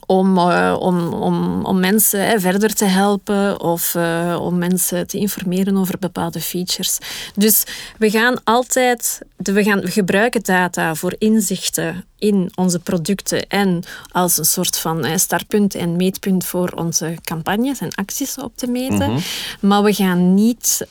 om, uh, om, om, om mensen hè, verder te helpen of uh, om mensen te informeren over bepaalde features. Dus we gaan altijd, we, gaan, we gebruiken data voor inzichten in onze producten en als een soort van hè, startpunt en meetpunt voor onze campagnes en acties op te meten. Mm -hmm. Maar we gaan niet, uh,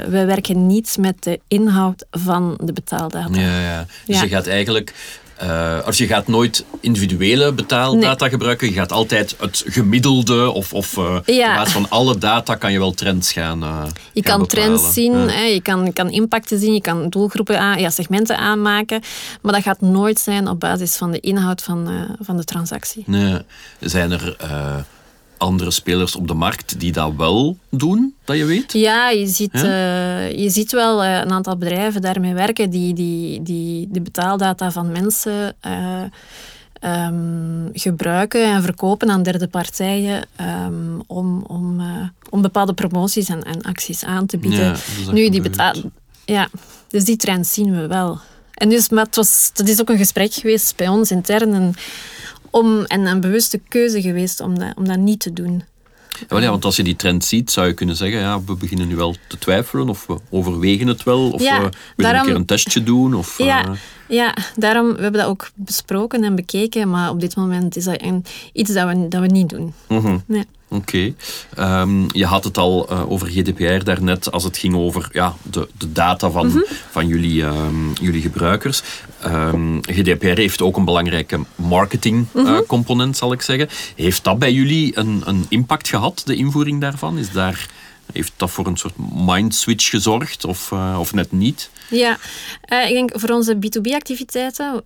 we werken niet met de inhoud van de betaaldata. Ja, ja. Dus ja. je gaat eigenlijk uh, als je gaat nooit individuele betaaldata nee. gebruiken, je gaat altijd het gemiddelde of, of uh, ja. plaats van alle data kan je wel trends gaan uh, Je gaan kan bepalen. trends zien, ja. hè, je, kan, kan impacten zien, je kan doelgroepen, aan, ja, segmenten aanmaken, maar dat gaat nooit zijn op basis van de inhoud van, van de transactie. Nee. Zijn er andere spelers op de markt die dat wel doen, dat je weet? Ja, je ziet, ja? Uh, je ziet wel uh, een aantal bedrijven daarmee werken die, die, die de betaaldata van mensen uh, um, gebruiken en verkopen aan derde partijen um, om, om, om bepaalde promoties en, en acties aan te bieden. Ja, nu, die betaal... Ja, dus die trend zien we wel. En dus, maar het was, dat is ook een gesprek geweest bij ons intern. En, om, en een bewuste keuze geweest om dat, om dat niet te doen. Ja, want als je die trend ziet, zou je kunnen zeggen, ja, we beginnen nu wel te twijfelen, of we overwegen het wel, of ja, we willen een keer een testje doen. Of, ja, uh... ja, daarom, we hebben dat ook besproken en bekeken, maar op dit moment is dat een, iets dat we, dat we niet doen. Mm -hmm. nee. Oké. Okay. Um, je had het al uh, over GDPR daarnet, als het ging over ja, de, de data van, mm -hmm. van jullie, um, jullie gebruikers. Um, GDPR heeft ook een belangrijke marketingcomponent, mm -hmm. uh, zal ik zeggen. Heeft dat bij jullie een, een impact gehad, de invoering daarvan? Is daar, heeft dat voor een soort mindswitch gezorgd of, uh, of net niet? Ja, ik denk voor onze B2B-activiteiten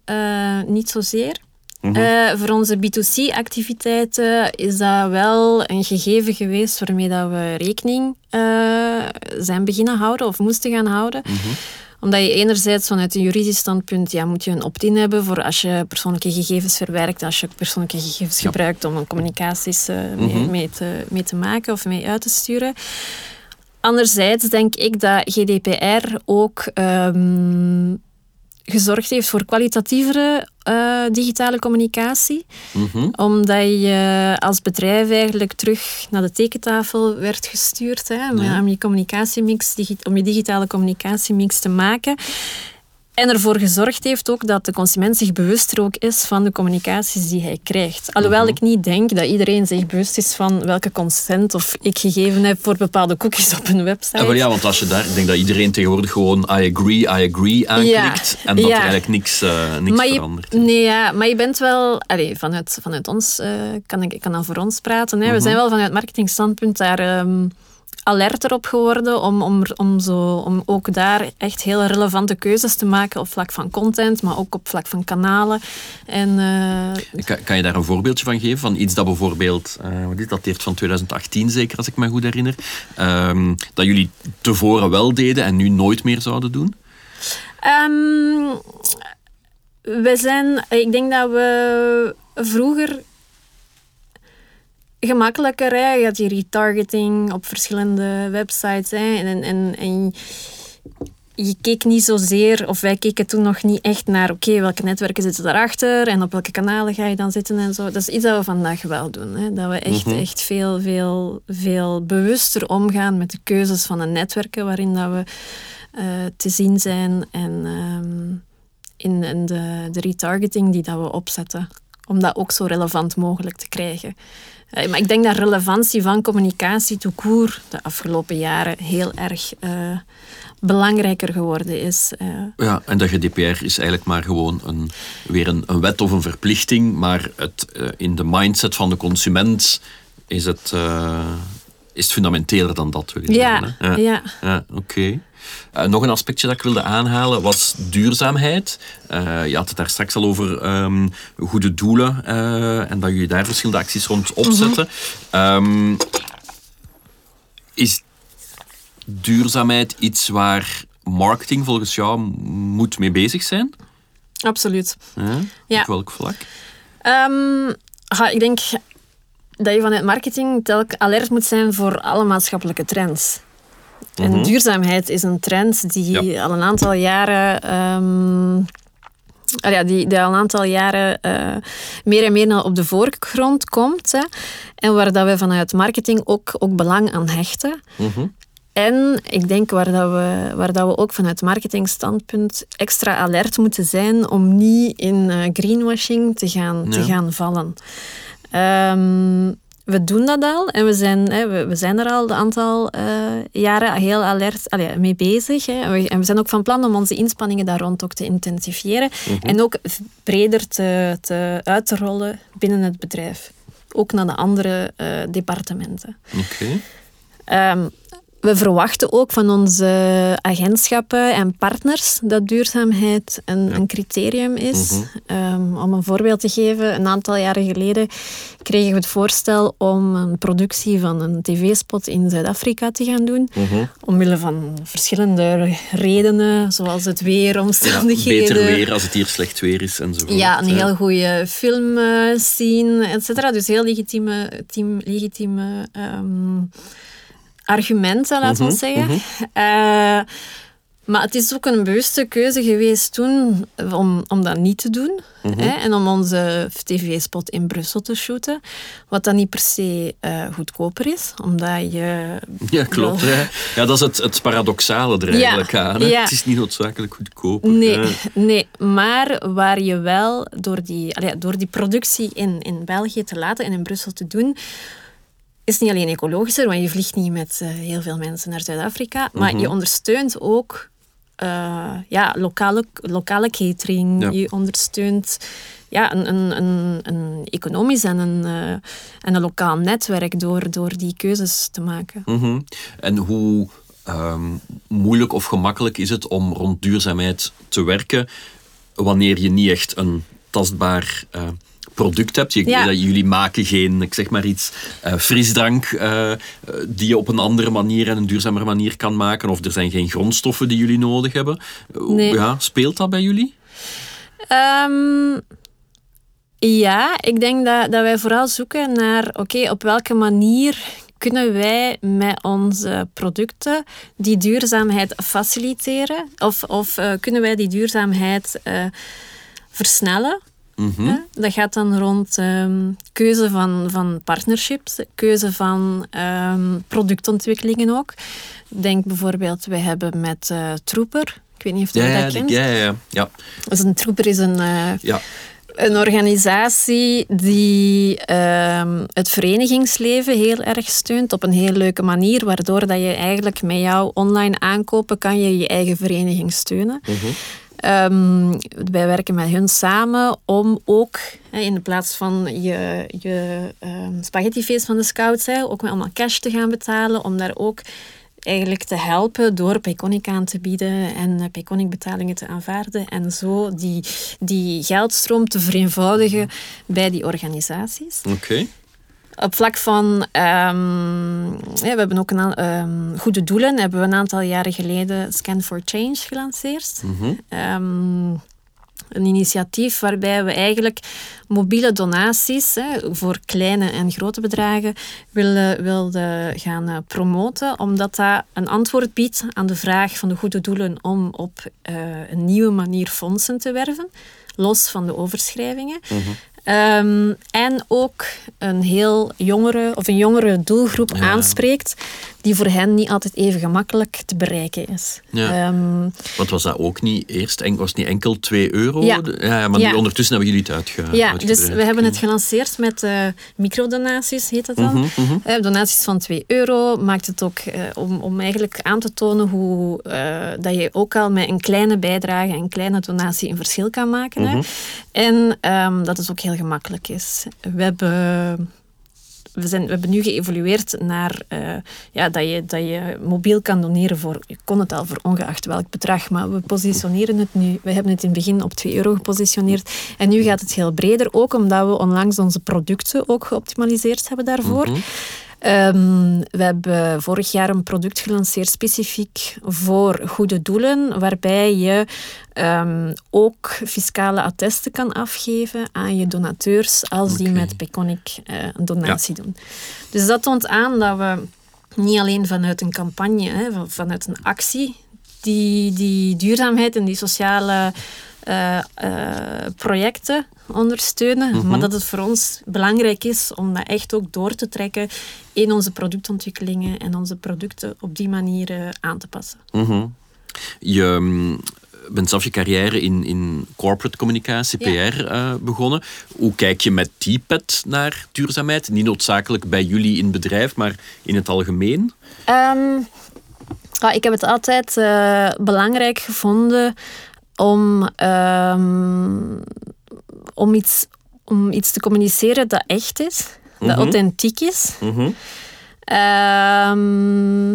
niet zozeer. Mm -hmm. uh, voor onze B2C-activiteiten is dat wel een gegeven geweest waarmee dat we rekening uh, zijn beginnen houden of moesten gaan houden. Mhm. Mm -hmm. Omdat je enerzijds vanuit een juridisch standpunt ja, moet je een opt-in hebben voor als je persoonlijke gegevens verwerkt, als je persoonlijke gegevens ja. gebruikt om communicaties uh, mm -hmm. mee, mee, te, mee te maken of mee uit te sturen. Anderzijds denk ik dat GDPR ook um, gezorgd heeft voor kwalitatievere uh, digitale communicatie. Mm -hmm. Omdat je als bedrijf eigenlijk terug naar de tekentafel werd gestuurd hè, ja. om, je communicatiemix, om je digitale communicatiemix te maken. En ervoor gezorgd heeft ook dat de consument zich bewuster ook is van de communicaties die hij krijgt. Alhoewel -hmm. ik niet denk dat iedereen zich bewust is van welke consent of ik gegeven heb voor bepaalde cookies op een website. Ja, maar ja want als je daar, ik denk dat iedereen tegenwoordig gewoon I agree, I agree aanklikt ja. en dat ja. er eigenlijk niks, uh, niks je, verandert. Nee, ja, maar je bent wel, allez, vanuit, vanuit ons, uh, kan ik, ik kan dan voor ons praten. Hè. We zijn wel vanuit marketingstandpunt daar. Um, alerter op geworden om, om, om, zo, om ook daar echt heel relevante keuzes te maken op vlak van content, maar ook op vlak van kanalen. En, uh, kan, kan, je daar een voorbeeldje van geven? Van iets dat bijvoorbeeld, uh, dit dateert van 2018 zeker, als ik me goed herinner, um, dat jullie tevoren wel deden en nu nooit meer zouden doen? Um, we zijn, ik denk dat we vroeger gemakkelijker. Hè? Je had die retargeting op verschillende websites. Hè? En, en, en je keek niet zozeer, of wij keken toen nog niet echt naar, oké, okay, welke netwerken zitten daarachter en op welke kanalen ga je dan zitten en zo. Dat is iets dat we vandaag wel doen. Hè? Dat we echt, mm-hmm. echt veel, veel, veel bewuster omgaan met de keuzes van de netwerken waarin dat we uh, te zien zijn en um, in, in de, de retargeting die dat we opzetten. Om dat ook zo relevant mogelijk te krijgen. Maar ik denk dat relevantie van communicatie tout court de afgelopen jaren heel erg uh, belangrijker geworden is. Uh. Ja, en de GDPR is eigenlijk maar gewoon een, weer een, een wet of een verplichting, maar het, uh, in de mindset van de consument is het, is het fundamenteler dan dat, wil je ja, zeggen. Hè? Ja, ja. ja oké. Okay. Uh, nog een aspectje dat ik wilde aanhalen was duurzaamheid. Uh, je had het daar straks al over um, goede doelen uh, en dat jullie daar verschillende acties rond opzetten. Mm-hmm. Um, is duurzaamheid iets waar marketing volgens jou moet mee bezig zijn? Absoluut. Ja. Op welk vlak? Um, ha, ik denk dat je vanuit marketing telk alert moet zijn voor alle maatschappelijke trends. En mm -hmm. duurzaamheid is een trend die ja. al een aantal jaren um, ja, die, die al een aantal jaren uh, meer en meer op de voorgrond komt. Hè, en waar dat we vanuit marketing ook, ook belang aan hechten. Mm En ik denk waar, dat we, waar dat we ook vanuit marketingstandpunt extra alert moeten zijn om niet in uh, greenwashing te gaan, te gaan vallen. Um, we doen dat al en we zijn, hè, we, we, zijn er al een aantal uh, jaren heel alert allee, mee bezig. Hè. En, we, en, we, zijn ook van plan om onze inspanningen daar rond ook te intensiveren mm -hmm. en ook breder te, te, uit te rollen binnen het bedrijf. Ook naar de andere uh, departementen. Oké. Okay. Um, we verwachten ook van onze agentschappen en partners dat duurzaamheid een, ja. een criterium is. Mm -hmm. um, om een voorbeeld te geven, een aantal jaren geleden kregen we het voorstel om een productie van een tv-spot in Zuid-Afrika te gaan doen. Mm -hmm. Omwille van verschillende redenen, zoals het weer, omstandigheden. Ja, beter weer als het hier slecht weer is enzovoort. Ja, een heel goede filmscene, et cetera. Dus heel legitieme, team, legitieme um, argumenten, laten we mm -hmm, zeggen. Mm -hmm. uh, maar het is ook een bewuste keuze geweest toen om, om dat niet te doen. Mm -hmm. hè, en om onze tv-spot in Brussel te shooten. Wat dan niet per se uh, goedkoper is, omdat je... Ja, klopt. Wel... Hè. Ja, dat is het, het paradoxale er eigenlijk ja, aan. Hè? Ja. Het is niet noodzakelijk goedkoper. Nee, nee, maar waar je wel door die, door die productie in, in België te laten en in Brussel te doen is niet alleen ecologischer, want je vliegt niet met uh, heel veel mensen naar Zuid-Afrika, maar mm -hmm. je ondersteunt ook uh, ja, lokale, lokale catering. Ja. Je ondersteunt ja, een, een, een, een economisch en een, uh, en een lokaal netwerk door, door die keuzes te maken. Mm -hmm. En hoe um, moeilijk of gemakkelijk is het om rond duurzaamheid te werken wanneer je niet echt een tastbaar product hebt. Je, ja. Jullie maken geen, ik zeg maar iets, uh, frisdrank uh, die je op een andere manier en een duurzamere manier kan maken. Of er zijn geen grondstoffen die jullie nodig hebben. Nee. Ja, speelt dat bij jullie? Um, ja, ik denk dat, dat wij vooral zoeken naar, oké, op welke manier kunnen wij met onze producten die duurzaamheid faciliteren? Of, of uh, kunnen wij die duurzaamheid versnellen? Mm -hmm. Dat gaat dan rond um, keuze van, van partnerships, keuze van um, productontwikkelingen ook. Denk bijvoorbeeld, we hebben met uh, Trooper, ik weet niet of je ja, dat ja, kent. Ja, ja, ja. Dus een Trooper is een, uh, ja. een organisatie die um, het verenigingsleven heel erg steunt op een heel leuke manier, waardoor dat je eigenlijk met jouw online aankopen kan je je eigen vereniging steunen. Mm -hmm. Um, wij werken met hun samen om ook in plaats van je, je um, spaghettifeest van de scouts, hè, ook met allemaal cash te gaan betalen, om daar ook eigenlijk te helpen door Payconic aan te bieden en uh, Payconic betalingen te aanvaarden en zo die, die geldstroom te vereenvoudigen bij die organisaties. Oké. Op vlak van, um, ja, we hebben ook een um, goede doelen, hebben we een aantal jaren geleden Scan for Change gelanceerd. Mm -hmm. um, een initiatief waarbij we eigenlijk mobiele donaties hè, voor kleine en grote bedragen wilden, wilden gaan uh, promoten, omdat dat een antwoord biedt aan de vraag van de goede doelen om op uh, een nieuwe manier fondsen te werven, los van de overschrijvingen. Mm -hmm. Um, en ook een heel jongere of een jongere doelgroep ja. aanspreekt, die voor hen niet altijd even gemakkelijk te bereiken is. Ja. Um, Want was dat ook niet eerst, en, was niet enkel 2 euro? Ja. ja maar nu, ondertussen hebben jullie het uitge, Ja, dus we hebben het gelanceerd met uh, microdonaties, heet dat dan. Mm -hmm, uh, donaties van 2 euro maakt het ook uh, om, om eigenlijk aan te tonen hoe dat je ook al met een kleine bijdrage, een kleine donatie een verschil kan maken. Mm -hmm. En um, dat is ook heel gemakkelijk is. We hebben, we, zijn, we hebben nu geëvolueerd naar uh, ja, dat, je, dat je mobiel kan doneren voor, je kon het al voor ongeacht welk bedrag, maar we positioneren het nu, we hebben het in het begin op 2 euro gepositioneerd en nu gaat het heel breder, ook omdat we onlangs onze producten ook geoptimaliseerd hebben daarvoor. Mhm. Um, we hebben vorig jaar een product gelanceerd specifiek voor goede doelen, waarbij je um, ook fiscale attesten kan afgeven aan je donateurs als die met Peconic uh, een donatie Ja. doen. Dus dat toont aan dat we niet alleen vanuit een campagne, hè, van- vanuit een actie, die, die duurzaamheid en die sociale eh, eh, projecten ondersteunen. Mhm. Maar dat het voor ons belangrijk is om dat echt ook door te trekken in onze productontwikkelingen en onze producten op die manier eh, aan te passen. Mhm. Je mm, bent zelf je carrière in, in corporate communicatie, Ja. PR, eh, begonnen. Hoe kijk je met die pet naar duurzaamheid? Niet noodzakelijk bij jullie in het bedrijf, maar in het algemeen? Ehm, ja, ik heb het altijd eh, belangrijk gevonden om, ehm, om, iets, om iets te communiceren dat echt is, dat Mhm. authentiek is. Mhm. Ehm,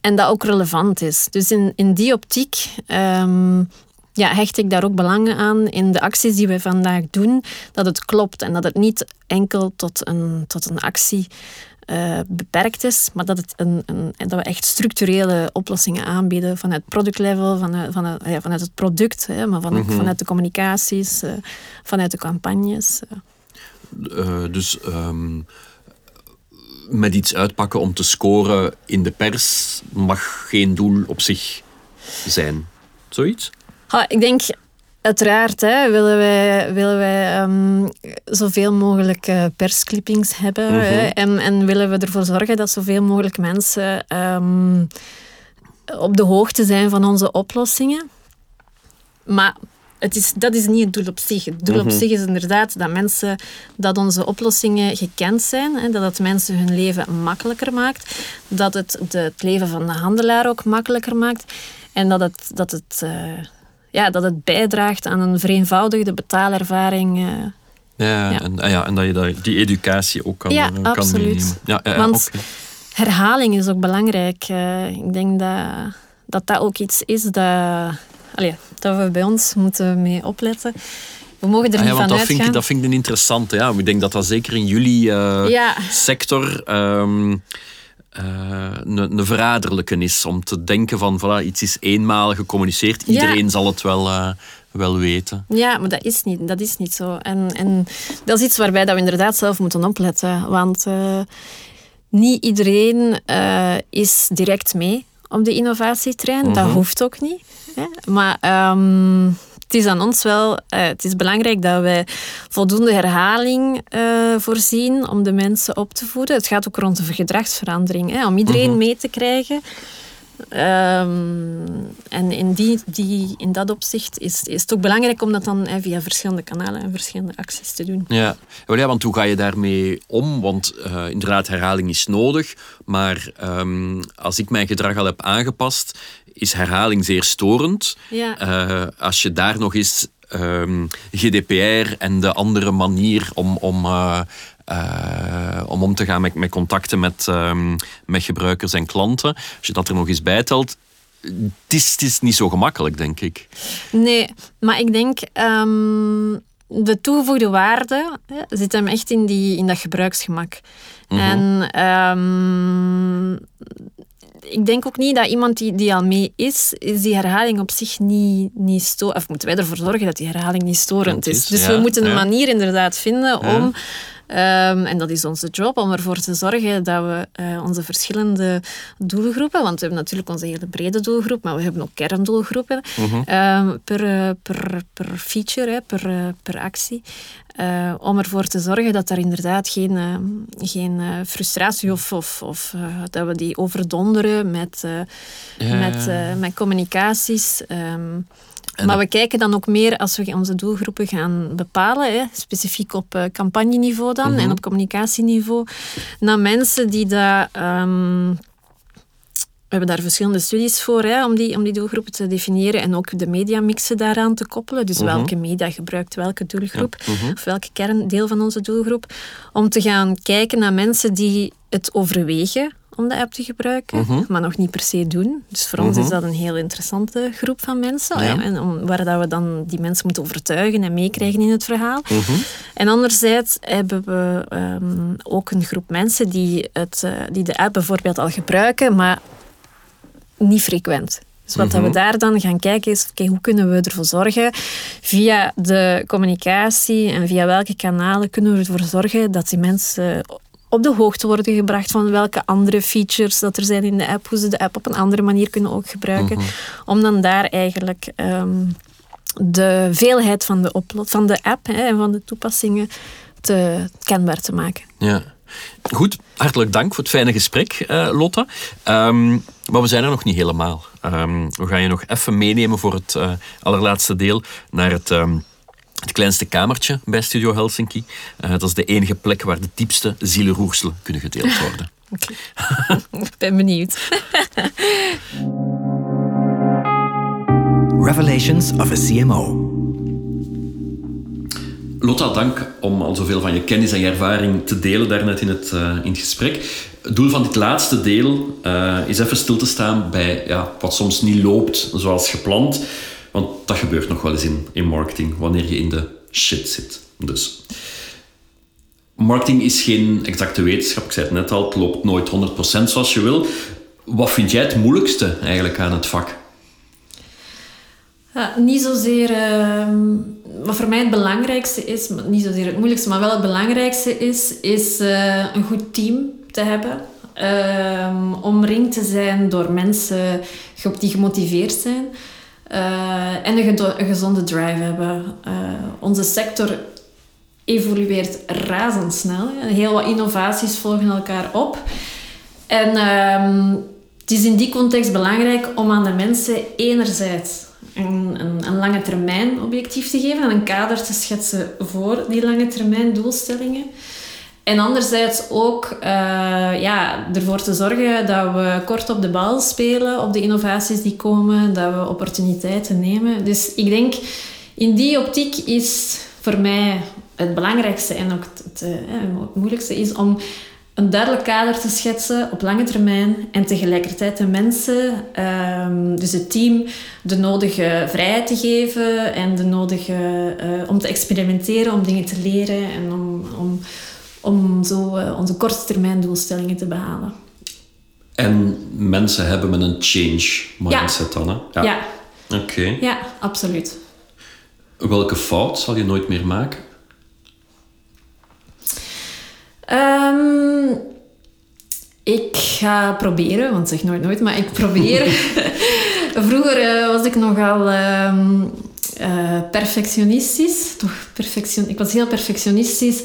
en dat ook relevant is. Dus in, in die optiek ehm, ja, hecht ik daar ook belang aan in de acties die we vandaag doen, dat het klopt en dat het niet enkel tot een, tot een actie eh, beperkt is, maar dat, het een, een, dat we echt structurele oplossingen aanbieden vanuit productlevel, vanuit, vanuit, ja, vanuit het product, hè, maar van, vanuit de communicaties, eh, vanuit de campagnes. eh. Eh, dus ehm, met iets uitpakken om te scoren in de pers mag geen doel op zich zijn. Zoiets? Ik denk, uiteraard hè, willen wij, willen wij ehm, zoveel mogelijk eh, persclippings hebben. hè, en, en willen we ervoor zorgen dat zoveel mogelijk mensen ehm, op de hoogte zijn van onze oplossingen. Maar het is, dat is niet het doel op zich. Het doel op zich is inderdaad dat mensen, dat onze oplossingen gekend zijn, hè, dat het mensen hun leven makkelijker maakt, dat het de, het leven van de handelaar ook makkelijker maakt en dat het, dat het, eh, ja, dat het bijdraagt aan een vereenvoudigde betaalervaring. eh. Ja, Ja. En, ah ja, en dat je dat, die educatie ook kan, Ja, eh, kan absoluut. meenemen. Ja, ja, ja, Want herhaling is ook belangrijk. Eh, ik denk dat, dat dat ook iets is dat, allee, dat we bij ons moeten mee opletten. We mogen er Ah ja, van dat vind, ik, dat vind ik een interessante. Ja. Ik denk dat dat zeker in jullie sector ehm, eh, een, een verraderlijke is. Om te denken van, voilà, iets is eenmaal gecommuniceerd. Ja. Iedereen zal het wel, eh, wel weten. Ja, maar dat is niet, dat is niet zo. En, en dat is iets waarbij dat we inderdaad zelf moeten opletten. Want eh, niet iedereen eh, is direct mee op de innovatietrein. Dat hoeft ook niet. Hè? Maar ehm, het is aan ons wel... eh, het is belangrijk dat wij voldoende herhaling eh, voorzien om de mensen op te voeden. Het gaat ook rond de gedragsverandering. Hè? Om iedereen mee te krijgen. Ehm, en in, die, die, in dat opzicht is, is het ook belangrijk om dat dan via verschillende kanalen en verschillende acties te doen. Ja. Ja, want hoe ga je daarmee om? Want eh, inderdaad, herhaling is nodig. Maar ehm, als ik mijn gedrag al heb aangepast, is herhaling zeer storend. Ja. Eh, als je daar nog eens ehm, GDPR en de andere manier om, om, eh, eh, om om te gaan met, met contacten met, ehm, met gebruikers en klanten, als je dat er nog eens bijtelt, het is, het is niet zo gemakkelijk, denk ik. Nee, maar ik denk ehm, de toegevoegde waarde hè, zit hem echt in, die, in dat gebruiksgemak. En ehm, ik denk ook niet dat iemand die, die al mee is, is die herhaling op zich niet, niet storend. Of moeten wij ervoor zorgen dat die herhaling niet storend is. Dus ja, we moeten een manier inderdaad vinden om. Ehm, en dat is onze job om ervoor te zorgen dat we eh, onze verschillende doelgroepen, want we hebben natuurlijk onze hele brede doelgroep, maar we hebben ook kerndoelgroepen ehm, per, eh, per, per feature, hè, per, eh, per actie. eh, om ervoor te zorgen dat er inderdaad geen, eh, geen frustratie of, of, of dat we die overdonderen met, Ja. met, met communicaties. ehm. En maar we kijken dan ook meer als we onze doelgroepen gaan bepalen, hè, specifiek op eh, campagneniveau dan Mhm. en op communicatieniveau, naar mensen die dat. ehm, we hebben daar verschillende studies voor hè, om, die, om die doelgroepen te definiëren en ook de mediamixen daaraan te koppelen. Dus welke media gebruikt welke doelgroep of welke kerndeel van onze doelgroep. Om te gaan kijken naar mensen die het overwegen om de app te gebruiken, maar nog niet per se doen. Dus voor ons is dat een heel interessante groep van mensen. Ja. En om, waar dat we dan die mensen moeten overtuigen en meekrijgen in het verhaal. En anderzijds hebben we ehm, ook een groep mensen die, het, eh, die de app bijvoorbeeld al gebruiken, maar niet frequent. Dus wat dat we daar dan gaan kijken is, oké, hoe kunnen we ervoor zorgen, via de communicatie en via welke kanalen kunnen we ervoor zorgen dat die mensen op de hoogte worden gebracht van welke andere features dat er zijn in de app, hoe ze de app op een andere manier kunnen ook gebruiken, om dan daar eigenlijk ehm, de veelheid van de, van de app hè, en van de toepassingen te, kenbaar te maken. Ja. Goed, hartelijk dank voor het fijne gesprek, uh, Lotta. Ehm, maar we zijn er nog niet helemaal. Um, we gaan je nog even meenemen voor het uh, allerlaatste deel naar het, het kleinste kamertje bij Studio Helsinki. Uh, dat is de enige plek waar de diepste zielenroerselen kunnen gedeeld (laughs) worden. Oké, ik ben benieuwd. Revelations of a CMO. Lotta, dank om al zoveel van je kennis en je ervaring te delen daarnet in het, uh, in het gesprek. Het doel van dit laatste deel uh, is even stil te staan bij ja, wat soms niet loopt zoals gepland. Want dat gebeurt nog wel eens in, in marketing, wanneer je in de shit zit. Dus. Marketing is geen exacte wetenschap, ik zei het net al, het loopt nooit 100% zoals je wil. Wat vind jij het moeilijkste eigenlijk aan het vak? Ja, niet zozeer... Uh, wat voor mij het belangrijkste is, niet zozeer het moeilijkste, maar wel het belangrijkste is, is uh, een goed team te hebben. Uh, omringd te zijn door mensen die gemotiveerd zijn. Uh, en een, gezonde drive hebben. onze sector evolueert razendsnel. Heel wat innovaties volgen elkaar op. En ehm, het is in die context belangrijk om aan de mensen enerzijds een, een, een, lange termijn objectief te geven en een kader te schetsen voor die lange termijn doelstellingen. En anderzijds ook uh, ja, ervoor te zorgen dat we kort op de bal spelen op de innovaties die komen, dat we opportuniteiten nemen. Dus ik denk, in die optiek is voor mij het belangrijkste en ook het, het, eh, moeilijkste is om een duidelijk kader te schetsen op lange termijn en tegelijkertijd de mensen, ehm, dus het team, de nodige vrijheid te geven en de nodige uh, om te experimenteren, om dingen te leren en om, om, om zo uh, onze korte termijn doelstellingen te behalen. En mensen hebben met een change mindset ja. dan, hè? Ja. ja. Oké. Ja, absoluut. Welke fout zal je nooit meer maken? Um, ik ga proberen, want zeg nooit nooit, maar ik probeer. (laughs) Vroeger uh, was ik nogal um, uh, perfectionistisch. Toch perfection ik was heel perfectionistisch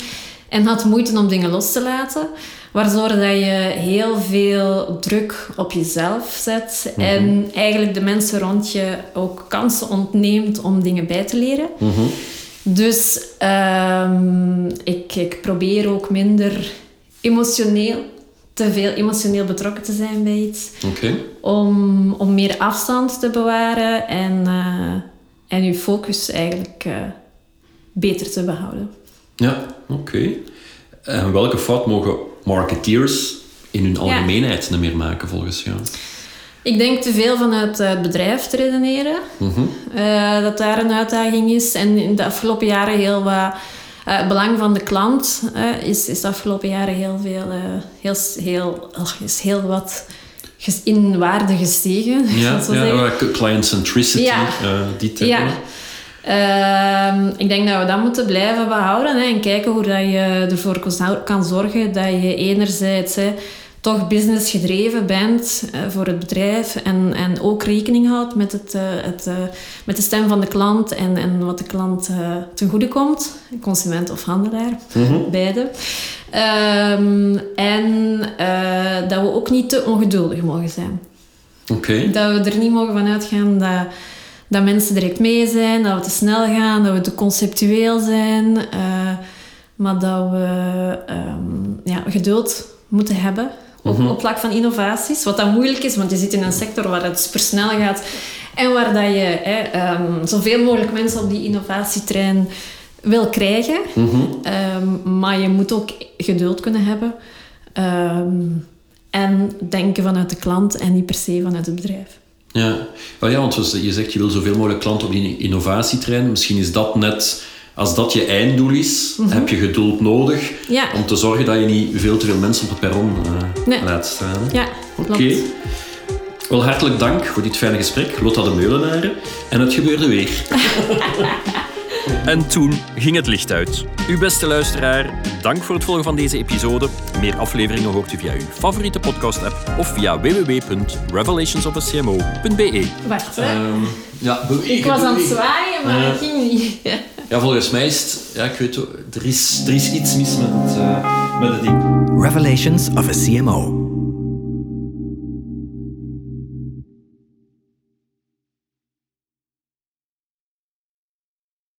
en had moeite om dingen los te laten. Waardoor dat je heel veel druk op jezelf zet. Mm -hmm. En eigenlijk de mensen rond je ook kansen ontneemt om dingen bij te leren. Mm -hmm. Dus um, ik, ik probeer ook minder emotioneel, te veel emotioneel betrokken te zijn bij iets. Okay. Om, om meer afstand te bewaren en, uh, en je focus eigenlijk uh, beter te behouden. Ja, oké. Okay. En welke fout mogen marketeers in hun algemeenheid ja. niet meer maken volgens jou? Ik denk te veel vanuit het bedrijf te redeneren. Mm -hmm. uh, dat daar een uitdaging is. En in de afgelopen jaren heel wat... Uh, het belang van de klant uh, is, is de afgelopen jaren heel veel... heel, heel, oh, is heel wat in waarde gestegen. (laughs) Ja, ja client centricity, ja. die termen. Ja. Uh, ik denk dat we dat moeten blijven behouden hè, en kijken hoe dat je ervoor kan zorgen dat je enerzijds... Hè, toch businessgedreven bent uh, voor het bedrijf en, en ook rekening houdt met, het, uh, het, uh, met de stem van de klant en, en wat de klant ten goede komt, consument of handelaar, mm -hmm. beide. Um, en dat we ook niet te ongeduldig mogen zijn. Okay. Dat we er niet mogen van uitgaan dat, dat mensen direct mee zijn, dat we te snel gaan, dat we te conceptueel zijn, maar dat we um, ja, geduld moeten hebben op, mm -hmm. op vlak van innovaties. Wat dan moeilijk is, want je zit in een sector waar het super snel gaat en waar dat je hè, um, zoveel mogelijk mensen op die innovatietrein wil krijgen. Mm -hmm. um, maar je moet ook geduld kunnen hebben. En denken vanuit de klant en niet per se vanuit het bedrijf. Ja, well, ja want je zegt je wil zoveel mogelijk klanten op die innovatietrein. Misschien is dat net als dat je einddoel is, mm -hmm. heb je geduld nodig ja. om te zorgen dat je niet veel te veel mensen op het perron uh, nee. laat staan. Ja, Oké. Okay. Wel, hartelijk dank voor dit fijne gesprek, Lotta de Meulenaren. En het gebeurde weer. (laughs) En toen ging het licht uit. Uw beste luisteraar, dank voor het volgen van deze episode. Meer afleveringen hoort u via uw favoriete podcast-app of via www.revelationsofacmo.be. Wacht, hè. Ehm, ja, ik was aan het zwaaien, maar het ging niet. (laughs) Ja, volgens mij is het... Ja, ik weet het, er is, er is iets mis met, uh, met het ding. Revelations of a CMO.